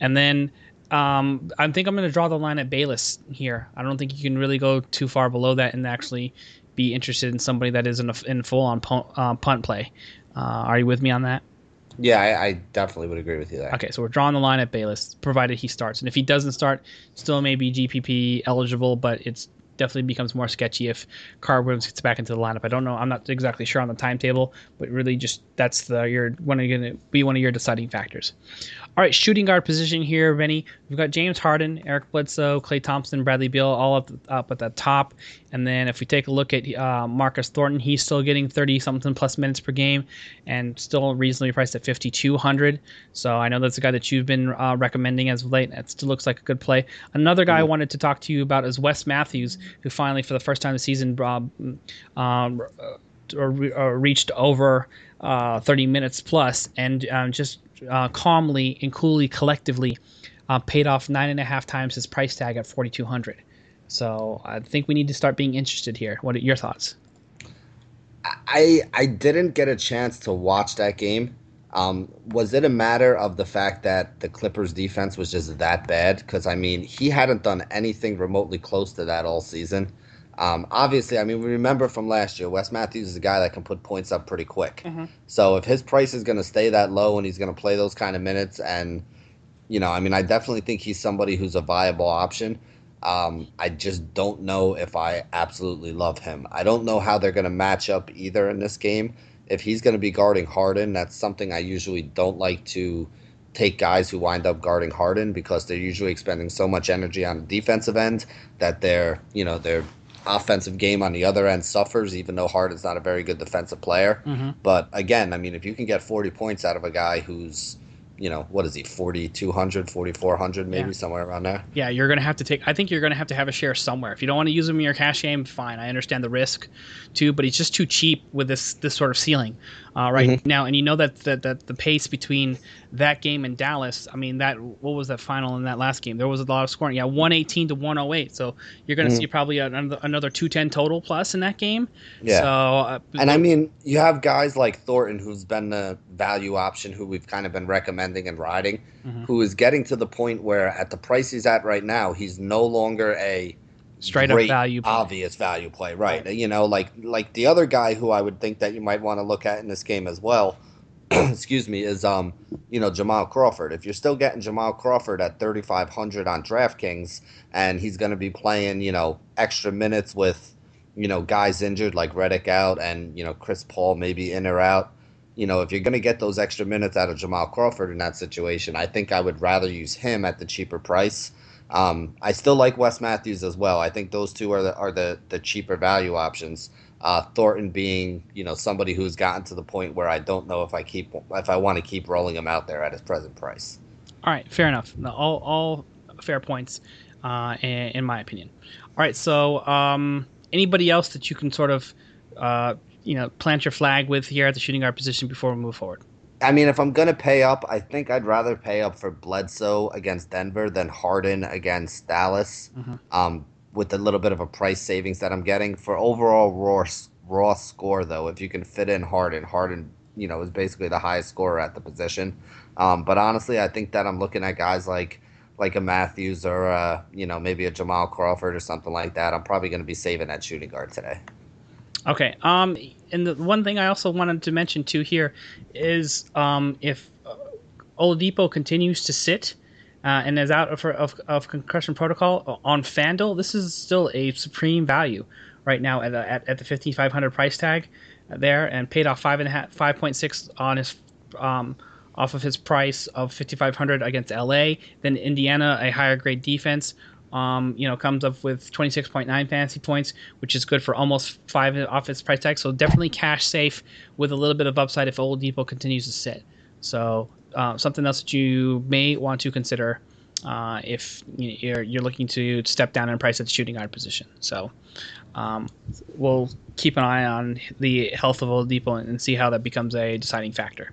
and then. Um, I think I'm going to draw the line at Bayless here. I don't think you can really go too far below that and actually be interested in somebody that is in, a, in full on punt, uh, punt play. Uh, are you with me on that? Yeah, I, I, definitely would agree with you there. Okay, so we're drawing the line at Bayless, provided he starts. And if he doesn't start, still may be GPP eligible, but it's definitely becomes more sketchy if Carr Williams gets back into the lineup. I don't know. I'm not exactly sure on the timetable, but really just that's the your one of going to be one of your deciding factors. All right, shooting guard position here, Benny. We've got James Harden, Eric Bledsoe, Klay Thompson, Bradley Beal, all up, up at the top. And then if we take a look at uh, Marcus Thornton, he's still getting 30 something plus minutes per game and still reasonably priced at 5,200. So I know that's a guy that you've been uh, recommending as of late. It still looks like a good play. Another guy mm-hmm. I wanted to talk to you about is Wes Matthews, who finally, for the first time this season, uh, um, uh, reached over uh, 30 minutes plus and um, just uh, calmly and coolly collectively uh, paid off nine and a half times his price tag at 4200 so i think we need to start being interested here. What are your thoughts? I i didn't get a chance to watch that game. Um, was it a matter of the fact that the clippers defense was just that bad? Because i mean he hadn't done anything remotely close to that all season um, obviously, I mean, we remember from last year, Wes Matthews is a guy that can put points up pretty quick. Mm-hmm. So if his price is going to stay that low and he's going to play those kind of minutes, and you know, I mean, I definitely think he's somebody who's a viable option. Um, I just don't know if I absolutely love him. I don't know how they're going to match up either in this game. If he's going to be guarding Harden, that's something I usually don't like to take guys who wind up guarding Harden because they're usually expending so much energy on the defensive end that they're, you know, they're offensive game on the other end suffers, even though Harden's not a very good defensive player. Mm-hmm. But again, I mean, if you can get 40 points out of a guy who's you know, what is he, 4,200, 4,400, maybe yeah. somewhere around there? Yeah, you're going to have to take, I think you're going to have to have a share somewhere. If you don't want to use him in your cash game, fine. I understand the risk too, but he's just too cheap with this, this sort of ceiling uh, right mm-hmm. now. And you know that, that, that the pace between that game and Dallas, I mean, that, what was that final in that last game? There was a lot of scoring. Yeah, 118 to 108. So you're going to mm-hmm. see probably another, another 210 total plus in that game. Yeah. So, uh, and I mean, you have guys like Thornton, who's been the value option, who we've kind of been recommending and riding, mm-hmm. who is getting to the point where at the price he's at right now, he's no longer a straight up value play. obvious value play, right? right? You know, like like the other guy who I would think that you might want to look at in this game as well. excuse me, is um, you know, Jamal Crawford. If you're still getting Jamal Crawford at 3,500 on DraftKings, and he's going to be playing, you know, extra minutes with, you know, guys injured like Redick out, and you know, Chris Paul maybe in or out you know, if you're going to get those extra minutes out of Jamal Crawford in that situation, I think I would rather use him at the cheaper price. Um, I still like Wes Matthews as well. I think those two are the are the, the cheaper value options. Uh, Thornton being, you know, somebody who's gotten to the point where I don't know if I keep if I want to keep rolling him out there at his present price. All right, fair enough. all all fair points. uh, in, my opinion. All right, so um, anybody else that you can sort of uh, you know plant your flag with here at the shooting guard position before we move forward? I mean, if I'm gonna pay up, I think I'd rather pay up for Bledsoe against Denver than Harden against Dallas. Mm-hmm. Um, with a little bit of a price savings that I'm getting for overall raw raw score, though, if you can fit in Harden, Harden, you know, is basically the highest scorer at the position. Um, but honestly, I think that I'm looking at guys like like a Matthews or uh, you know maybe a Jamal Crawford or something like that. I'm probably going to be saving that shooting guard today. Okay. Um, and the one thing I also wanted to mention too here is um, if uh, Oladipo continues to sit uh, and is out of, of, of, concussion protocol on FanDuel, this is still a supreme value right now at, at, at the 5500 price tag there and paid off five and a half, 5.6 on his um, off of his price of 5500 against LA. Then Indiana, a higher grade defense, um, you know, comes up with 26.9 fantasy points, which is good for almost five off its price tag. So definitely cash safe with a little bit of upside if Oladipo continues to sit. So uh, something else that you may want to consider uh, if you're, you're looking to step down in price at the shooting guard position. So um, we'll keep an eye on the health of Oladipo and see how that becomes a deciding factor.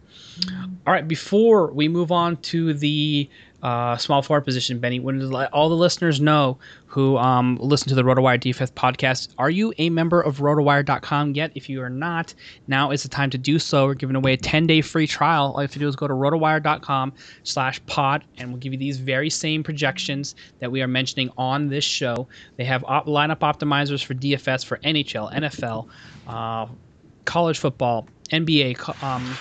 All right, before we move on to the uh, small forward position, Benny. When let all the listeners know who um, listen to the RotoWire DFS podcast, are you a member of RotoWire.com yet? If you are not, now is the time to do so. We're giving away a 10-day free trial. All you have to do is go to RotoWire.com slash pod, and we'll give you these very same projections that we are mentioning on this show. They have op- lineup optimizers for DFS for NHL, NFL, uh, college football, NBA, um,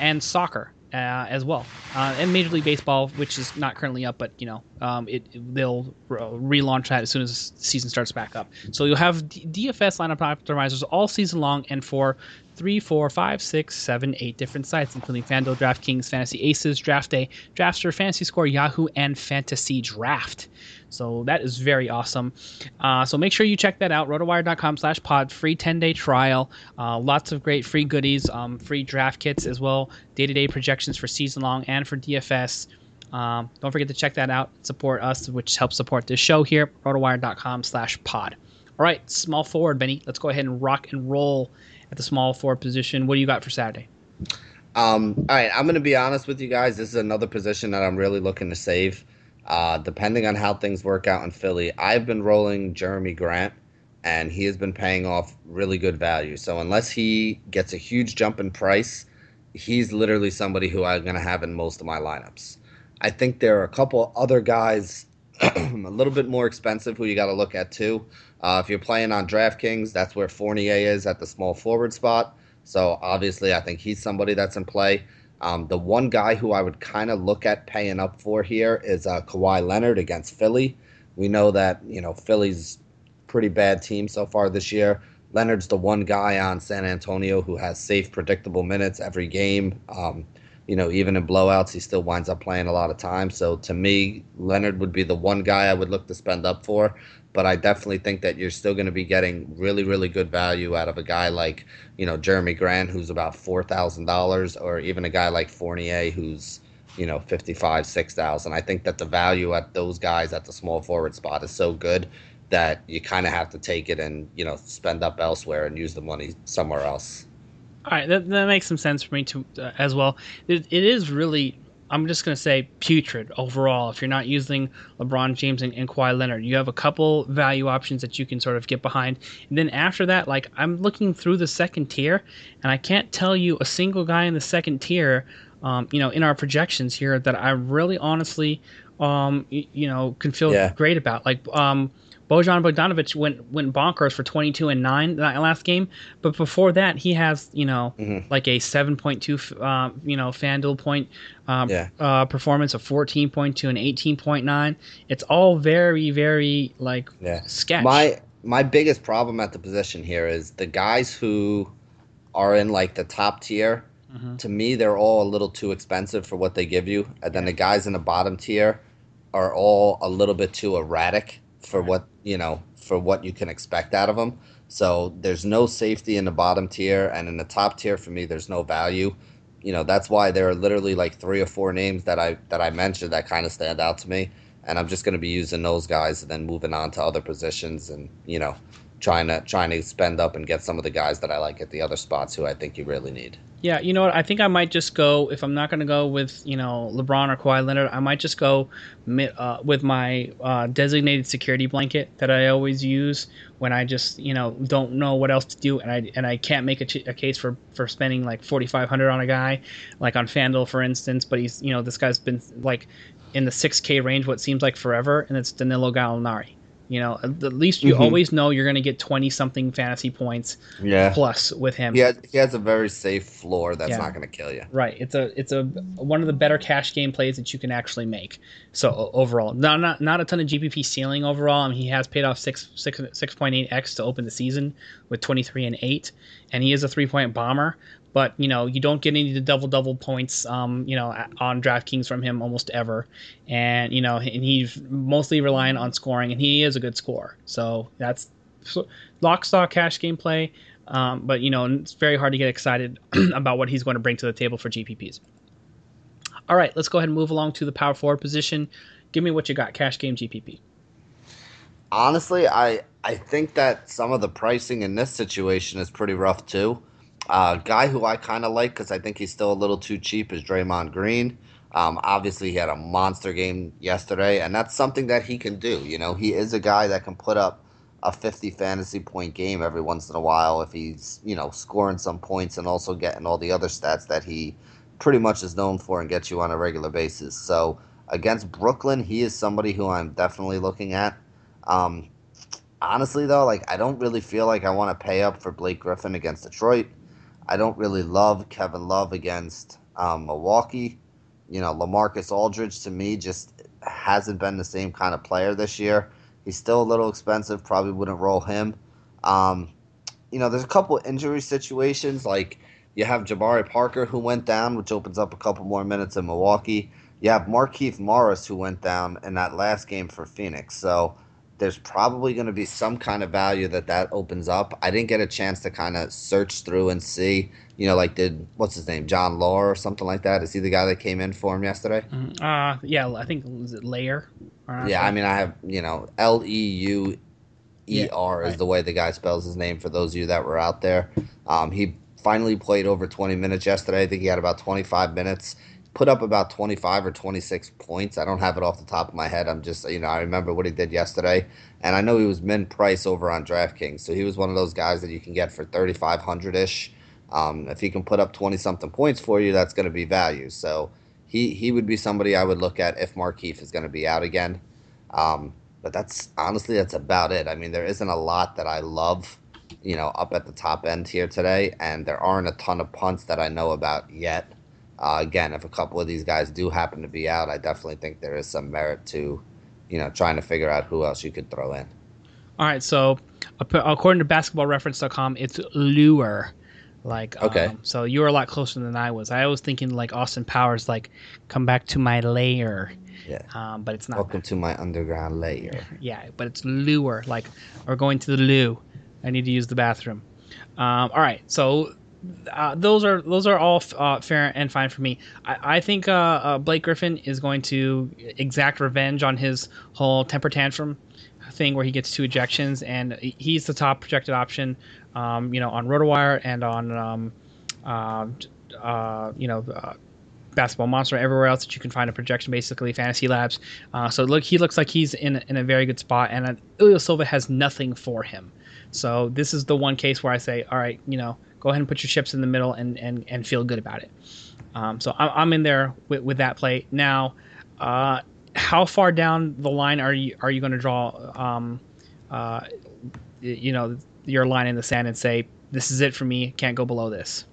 and soccer uh, as well, uh, and Major League Baseball, which is not currently up, but you know, um, it, they'll relaunch that as soon as the season starts back up. So you'll have D- DFS lineup optimizers all season long, and for three, four, five, six, seven, eight different sites, including FanDuel, DraftKings, Fantasy Aces, Draft Day, Draftster, Fantasy Score, Yahoo, and Fantasy Draft. So that is very awesome. Uh, so make sure you check that out. Rotowire.com slash pod. Free 10 day trial. Uh, lots of great free goodies, um, free draft kits as well, day to day projections for season long and for DFS. Um, don't forget to check that out. Support us, which helps support this show here. Rotowire.com slash pod. All right, small forward, Benny. Let's go ahead and rock and roll at the small forward position. What do you got for Saturday? Um, all right, I'm going to be honest with you guys. This is another position that I'm really looking to save. Uh, depending on how things work out in Philly, I've been rolling Jerami Grant, and he has been paying off really good value. So unless he gets a huge jump in price, he's literally somebody who I'm going to have in most of my lineups. I think there are a couple other guys a little bit more expensive who you got to look at too. Uh, if you're playing on DraftKings, that's where Fournier is at the small forward spot. So obviously, I think he's somebody that's in play. Um, the one guy who I would kind of look at paying up for here is uh, Kawhi Leonard against Philly. We know that you know Philly's pretty bad team so far this year. Leonard's the one guy on San Antonio who has safe, predictable minutes every game. Um, you know, even in blowouts, he still winds up playing a lot of time. So to me, Leonard would be the one guy I would look to spend up for but I definitely think that you're still going to be getting really, really good value out of a guy like, you know, Jerami Grant, who's about four thousand dollars, or even a guy like Fournier, who's you know, fifty five, six thousand. I think that the value at those guys at the small forward spot is so good that you kind of have to take it and you know spend up elsewhere and use the money somewhere else. All right, that, that makes some sense for me to uh, as well. It, it is really I'm just going to say putrid overall. If you're not using LeBron James and, and Kawhi Leonard, you have a couple value options that you can sort of get behind. And then after that, like I'm looking through the second tier, and I can't tell you a single guy in the second tier, um, you know, in our projections here that I really honestly, um, you, you know, can feel yeah. great about. Like, um, Bojan Bogdanovic went went bonkers for 22 and 9 that last game, but before that he has, you know, mm-hmm. like a 7.2 uh, you know, FanDuel point uh, yeah. uh, performance of 14.2 and 18.9. It's all very very like yeah. sketch. My my biggest problem at the position here is the guys who are in like the top tier. Mm-hmm. To me, they're all a little too expensive for what they give you, and then the guys in the bottom tier are all a little bit too erratic for what you know for what you can expect out of them. So there's no safety in the bottom tier, and in the top tier for me, there's no value. You know that's why there are literally like three or four names that I that I mentioned that kind of stand out to me. and I'm just going to be using those guys and then moving on to other positions and you know trying to trying to spend up and get some of the guys that I like at the other spots who I think you really need. Yeah, you know what? I think I might just go if I'm not going to go with you know LeBron or Kawhi Leonard. I might just go uh, with my uh, designated security blanket that I always use when I just you know don't know what else to do and I and I can't make a, ch- a case for for spending like 4,500 on a guy like on Fanduel for instance. But he's you know this guy's been like in the 6K range what seems like forever, and it's Danilo Gallinari. You know, at least you mm-hmm. always know you're going to get 20 something fantasy points yeah. plus with him. He has, he has a very safe floor that's yeah. not going to kill you. Right. It's a it's a one of the better cash game plays that you can actually make. So overall, not not not a ton of GPP ceiling overall. I mean, he has paid off 6 6 6.8x to open the season with 23 and 8 and he is a three-point bomber, but you know you don't get any of the double double points um, you know on DraftKings from him almost ever, and you know and he's mostly relying on scoring, and he is a good scorer. So that's lock stock cash gameplay, um, but you know it's very hard to get excited about what he's going to bring to the table for GPPs. All right, let's go ahead and move along to the power forward position. Give me what you got, cash game GPP. Honestly, I I think that some of the pricing in this situation is pretty rough too. A uh, guy who I kind of like because I think he's still a little too cheap is Draymond Green. Um, obviously, he had a monster game yesterday, and that's something that he can do. You know, he is a guy that can put up a 50 fantasy point game every once in a while if he's, you know, scoring some points and also getting all the other stats that he pretty much is known for and gets you on a regular basis. So against Brooklyn, he is somebody who I'm definitely looking at. Um, honestly, though, like I don't really feel like I want to pay up for Blake Griffin against Detroit. I don't really love Kevin Love against um, Milwaukee. You know, LaMarcus Aldridge to me just hasn't been the same kind of player this year. He's still a little expensive. Probably wouldn't roll him. Um, you know, there's a couple injury situations like you have Jabari Parker who went down, which opens up a couple more minutes in Milwaukee. You have Markieff Morris who went down in that last game for Phoenix. So there's probably going to be some kind of value that that opens up. I didn't get a chance to kind of search through and see, you know, like did what's his name, John Leuer or something like that? Is he the guy that came in for him yesterday? Mm-hmm. Uh, yeah, I think was it Layer. Yeah, I mean, I have you know L E U E R is the way the guy spells his name. For those of you that were out there, um, he finally played over 20 minutes yesterday. I think he had about 25 minutes put up about 25 or 26 points. I don't have it off the top of my head. I'm just, you know, I remember what he did yesterday. And I know he was min price over on DraftKings. So he was one of those guys that you can get for 3,500 ish. Um, if he can put up 20 something points for you, that's going to be value. So he, he would be somebody I would look at if Markieff is going to be out again. Um, but that's honestly, that's about it. I mean, there isn't a lot that I love, you know, up at the top end here today. And there aren't a ton of punts that I know about yet. Uh, again, if a couple of these guys do happen to be out, I definitely think there is some merit to, you know, trying to figure out who else you could throw in. All right, so according to basketballreference.com, it's lure. Like okay, um, so you were a lot closer than I was. I was thinking like Austin Powers, like come back to my lair. Yeah. Um, but it's not. Welcome to my underground lair. Yeah, but it's lure. Like we're going to the loo. I need to use the bathroom. Um, all right, so uh, those are those are all uh, fair and fine for me. I, I think uh, uh, Blake Griffin is going to exact revenge on his whole temper tantrum thing where he gets two ejections, and he's the top projected option. Um, you know, on RotoWire and on um, uh, uh, you know. Basketball Monster, everywhere else that you can find a projection, basically Fantasy Labs. so look, he looks like he's in in a very good spot, and uh, Silva has nothing for him. So this is the one case where I say, all right, you know, go ahead and put your chips in the middle and and, and feel good about it. Um, so I'm, I'm in there with, with that play now. Uh, how far down the line are you are you going to draw? Um, uh, you know your line in the sand and say this is it for me. Can't go below this.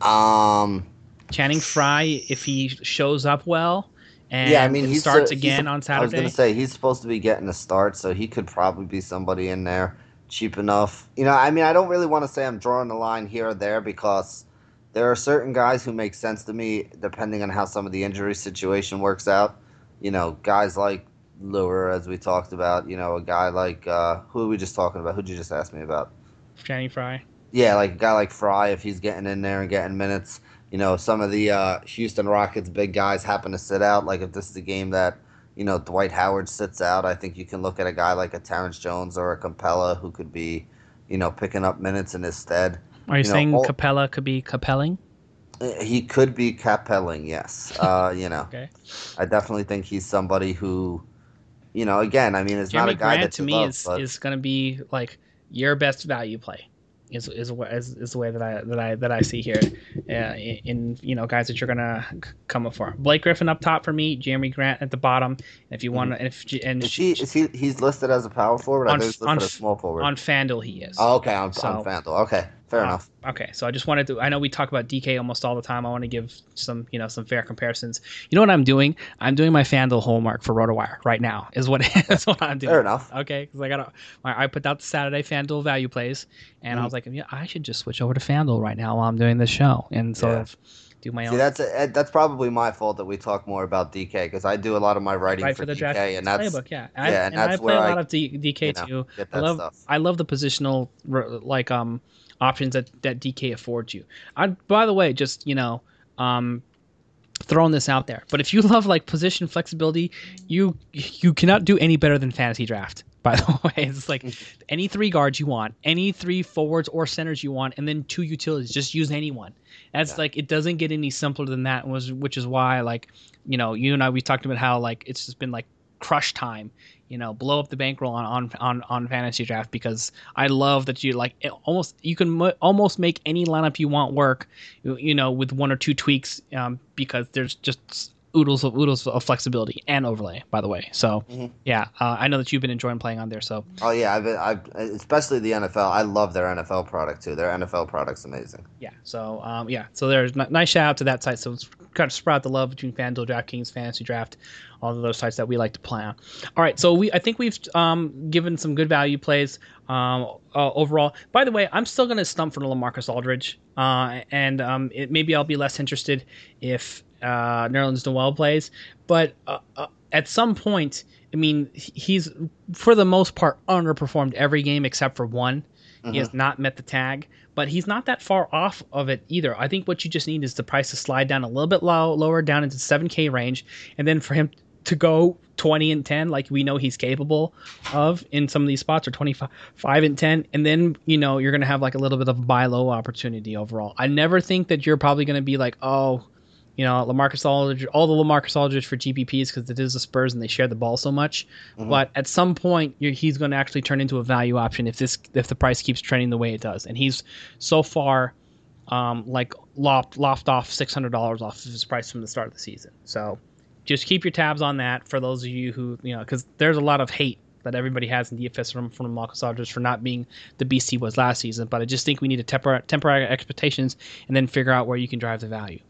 Um, Channing Frye, if he shows up well, and yeah, I mean he starts a, again on Saturday. I was going to say he's supposed to be getting a start, so he could probably be somebody in there cheap enough. You know, I mean, I don't really want to say I'm drawing the line here or there because there are certain guys who make sense to me depending on how some of the injury situation works out. You know, guys like Lure, as we talked about. You know, a guy like uh, who are we just talking about? Who'd you just ask me about? Channing Frye. Yeah, like a guy like Frye, if he's getting in there and getting minutes. You know, some of the uh, Houston Rockets big guys happen to sit out. Like if this is a game that you know Dwight Howard sits out, I think you can look at a guy like a Terrence Jones or a Capela who could be, you know, picking up minutes in his stead. Are you, you saying know, all- Capela could be compelling? He could be Capelling, yes. Uh, you know, Okay. I definitely think he's somebody who, you know, again, I mean, it's Jeremy not a guy Grant that to me love, is but is going to be like your best value play. Is is wh- is, is the way that I that I that I see here, uh, in, in you know guys that you're gonna c- come up for. Blake Griffin up top for me, Jerami Grant at the bottom. If you want to, if and is he is he he's listed as a power forward? I On- think he's listed on as small forward. on Fanduel he is. oh, okay, on, So- on Fanduel. Okay, fair Uh, enough. Okay, so I just wanted to. I know we talk about DK almost all the time. I want to give some, you know, some fair comparisons. You know what I'm doing? I'm doing my Fanduel homework for RotoWire right now. Is what is what I'm doing. Fair enough. Okay, because I got I put out the Saturday Fanduel value plays, and I was like, yeah, I should just switch over to Fanduel right now while I'm doing this show and sort Yeah. of do my own. See, own. that's a, that's probably my fault that we talk more about DK because I do a lot of my writing Right for, for the DK, draft and that's playbook, yeah. And, yeah, I, and and I play a lot I, of D, DK you know, too. I love stuff. I love the positional like um options that that DK affords you. I by the way, just you know, um throwing this out there. But if you love like position flexibility, you you cannot do any better than fantasy draft. By the way, it's like any three guards you want, any three forwards or centers you want, and then two utilities. Just use anyone. That's Yeah. like it doesn't get any simpler than that. Was which is why like you know you and I we talked about how like it's just been like crush time. You know, blow up the bankroll on on on, on fantasy draft because I love that you like almost you can mo- almost make any lineup you want work. You, you know, with one or two tweaks um, because there's just oodles of oodles of flexibility and overlay. By the way, so Mhm. yeah, uh, I know that you've been enjoying playing on there. So Oh yeah, I've, been, I've especially the NFL. I love their NFL product too. Their NFL product's amazing. yeah, so um, yeah, so there's n- nice shout out to that site. So it's kind of sprout the love between FanDuel, DraftKings, Fantasy Draft, all of those sites that we like to play on. All right, so we I think we've um, given some good value plays um, uh, overall. By the way, I'm still going to stump for LaMarcus Aldridge, uh, and um, it, maybe I'll be less interested if uh, Nerlens Noel plays, but uh, uh, at some point. I mean, he's for the most part underperformed every game except for one. He has not met the tag, but he's not that far off of it either. I think what you just need is the price to slide down a little bit low, lower down into 7K range, and then for him to go 20 and 10 like we know he's capable of in some of these spots or 25 5 and 10 and then you know you're going to have like a little bit of buy low opportunity overall. I never think that you're probably going to be like, "Oh, you know, LaMarcus Aldridge, all the LaMarcus Aldridge for GPPs because it is the Spurs and they share the ball so much. But at some point, you're, he's going to actually turn into a value option if this if the price keeps trending the way it does. And he's so far, um, like loft loft off six hundred dollars off of his price from the start of the season. So just keep your tabs on that for those of you who you know because there's a lot of hate that everybody has in DFS from from Marcus Aldridge for not being the beast he was last season. But I just think we need to temper temper our expectations and then figure out where you can drive the value.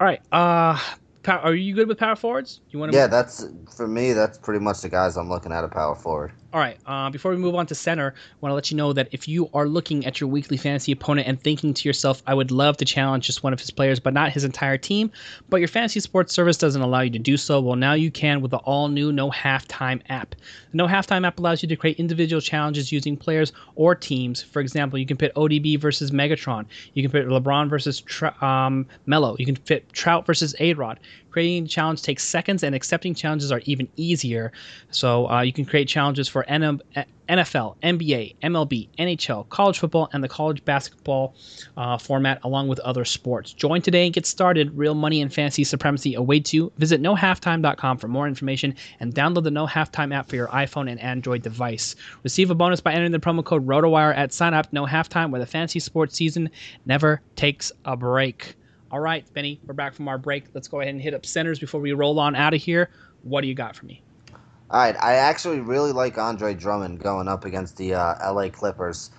All right. Uh, pow- are you good with power forwards? You want to? Yeah, that's for me. That's pretty much the guys I'm looking at a power forward. All right. Uh, before we move on to center, I want to let you know that if you are looking at your weekly fantasy opponent and thinking to yourself, I would love to challenge just one of his players, but not his entire team, but your fantasy sports service doesn't allow you to do so, well, now you can with the all new No Halftime app. The No Halftime app allows you to create individual challenges using players or teams. For example, you can pit ODB versus Megatron. You can pit LeBron versus Tra- um, Melo. You can fit Trout versus A Rod. Creating a challenge takes seconds, and accepting challenges are even easier. So uh, you can create challenges for NFL, NBA, MLB, NHL, college football, and the college basketball uh, format, along with other sports. Join today and get started. Real money and fantasy supremacy awaits you. Visit nohalftime.com for more information and download the No Halftime app for your iPhone and Android device. Receive a bonus by entering the promo code ROTOWIRE at sign up. No Halftime, where the fantasy sports season never takes a break. All right, Benny, we're back from our break. Let's go ahead and hit up centers before we roll on out of here. What do you got for me? All right, I actually really like Andre Drummond going up against the uh, LA Clippers.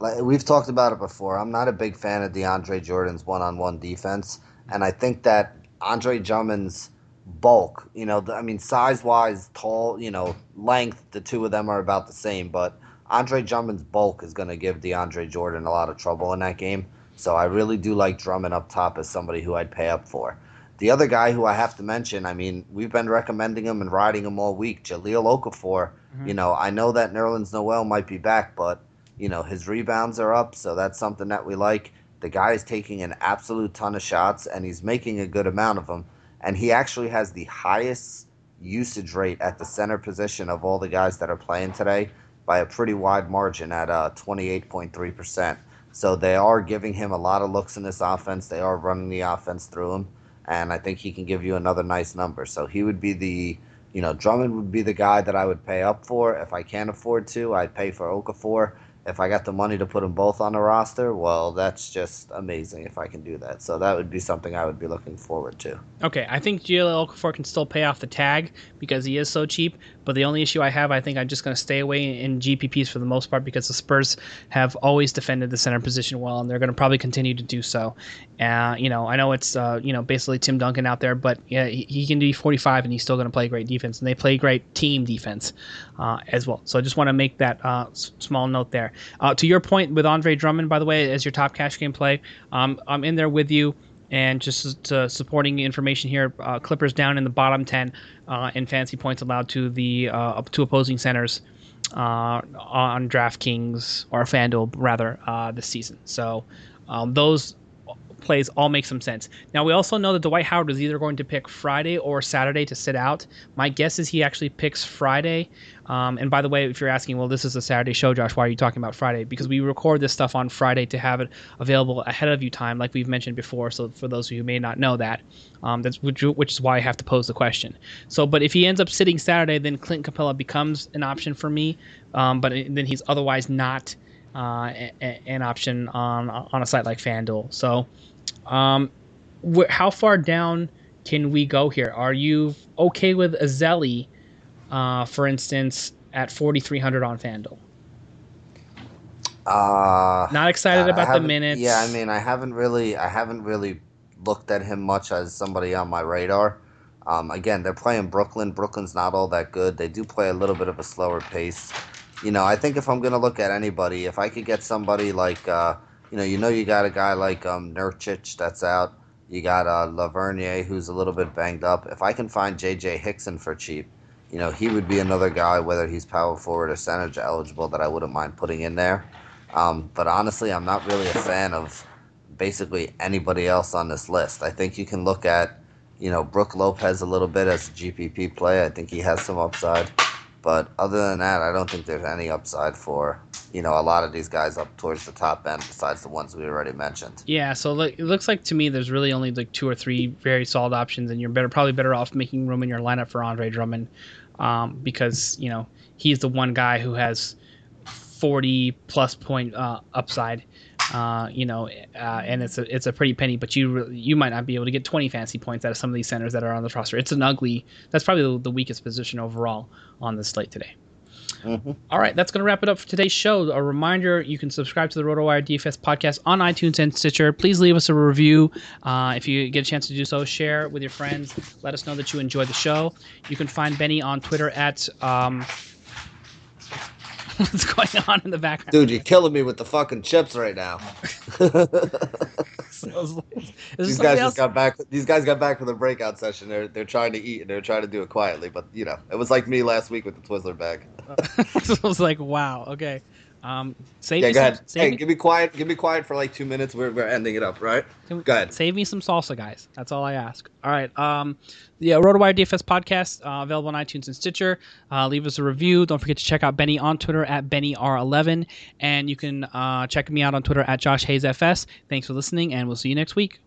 Like, we've talked about it before. I'm not a big fan of DeAndre Jordan's one-on-one defense, and I think that Andre Drummond's bulk, you know, I mean, size-wise, tall, you know, length, the two of them are about the same, but Andre Drummond's bulk is going to give DeAndre Jordan a lot of trouble in that game. So I really do like Drummond up top as somebody who I'd pay up for. The other guy who I have to mention, I mean, we've been recommending him and riding him all week, Jahlil Okafor. You know, I know that Nerlens Noel might be back, but you know his rebounds are up, so that's something that we like. The guy is taking an absolute ton of shots, and he's making a good amount of them. And he actually has the highest usage rate at the center position of all the guys that are playing today by a pretty wide margin at uh, 28.3%. So they are giving him a lot of looks in this offense. They are running the offense through him, and I think he can give you another nice number. So he would be the, you know, Drummond would be the guy that I would pay up for if I can't afford to. I'd pay for Okafor if I got the money to put them both on the roster, well, that's just amazing if I can do that. So that would be something I would be looking forward to. Okay, I think Jahlil Okafor can still pay off the tag because he is so cheap. But the only issue I have, I think I'm just going to stay away in GPPs for the most part because the Spurs have always defended the center position well, and they're going to probably continue to do so. Uh, you know, I know it's uh, you know basically Tim Duncan out there, but yeah, he, he can be 45 and he's still going to play great defense, and they play great team defense uh, as well. So I just want to make that uh, s- small note there. Uh, to your point with Andre Drummond, by the way, as your top cash game play, um, I'm in there with you. And just supporting information here, uh, Clippers down in the bottom ten uh, in fancy points allowed to the uh, to opposing centers on DraftKings or FanDuel rather this season. So um, those plays all make some sense. Now we also know that Dwight Howard is either going to pick Friday or Saturday to sit out. My guess is he actually picks Friday. Um, and by the way, if you're asking, well, this is a Saturday show, Josh, why are you talking about Friday? Because we record this stuff on Friday to have it available ahead of you time, like we've mentioned before. So for those of you who may not know that, um, that's which, which is why I have to pose the question. So, but if he ends up sitting Saturday, then Clint Capela becomes an option for me. Um, but then he's otherwise not uh, a, an option on on a site like FanDuel. So, um, wh- how far down can we go here? Are you okay with Azeli, uh, for instance, at 4,300 on FanDuel? Uh, Not excited about the minutes. Yeah, I mean, I haven't really, I haven't really looked at him much as somebody on my radar. Um, again, they're playing Brooklyn. Brooklyn's not all that good. They do play a little bit of a slower pace. You know, I think if I'm gonna look at anybody, if I could get somebody like, uh, you know, you know, you got a guy like um, that's out. You got uh, Lavernier who's a little bit banged up. If I can find J.J. Hickson for cheap, you know, he would be another guy, whether he's power forward or center eligible, that I wouldn't mind putting in there. Um, but honestly, I'm not really a fan of basically anybody else on this list. I think you can look at, you know, Brook Lopez a little bit as a GPP play. I think he has some upside. But other than that, I don't think there's any upside for, you know, a lot of these guys up towards the top end besides the ones we already mentioned. Yeah, so look, it looks like to me there's really only like two or three very solid options, and you're better probably better off making room in your lineup for Andre Drummond, um, because you know he's the one guy who has 40 plus point uh, upside, uh, you know, uh, and it's a it's a pretty penny, but you re- you might not be able to get 20 fancy points out of some of these centers that are on the roster. It's an ugly. That's probably the, the weakest position overall on the slate today. All right, that's going to wrap it up for today's show. A reminder you can subscribe to the RotoWire DFS podcast on iTunes and Stitcher. Please leave us a review. Uh, if you get a chance to do so, share it with your friends. Let us know that you enjoyed the show. You can find Benny on Twitter at. Um, what's going on in the background? Dude, you're killing me with the fucking chips right now. This these guys else? just got back. These guys got back from the breakout session. They're they're trying to eat and they're trying to do it quietly. But you know, it was like me last week with the Twizzler bag. so I was like, wow, okay. Um, save Yeah, me go some, ahead. Save, Hey, me, give me quiet. Give me quiet for like two minutes. We're we're ending it up, right? Go ahead. Save me some salsa, guys. That's all I ask. All right. Um, the uh, RotoWire DFS podcast uh, available on iTunes and Stitcher. Uh, leave us a review. Don't forget to check out Benny on Twitter at BennyR11, and you can uh, check me out on Twitter at Josh Hayes FS. Thanks for listening, and we'll see you next week.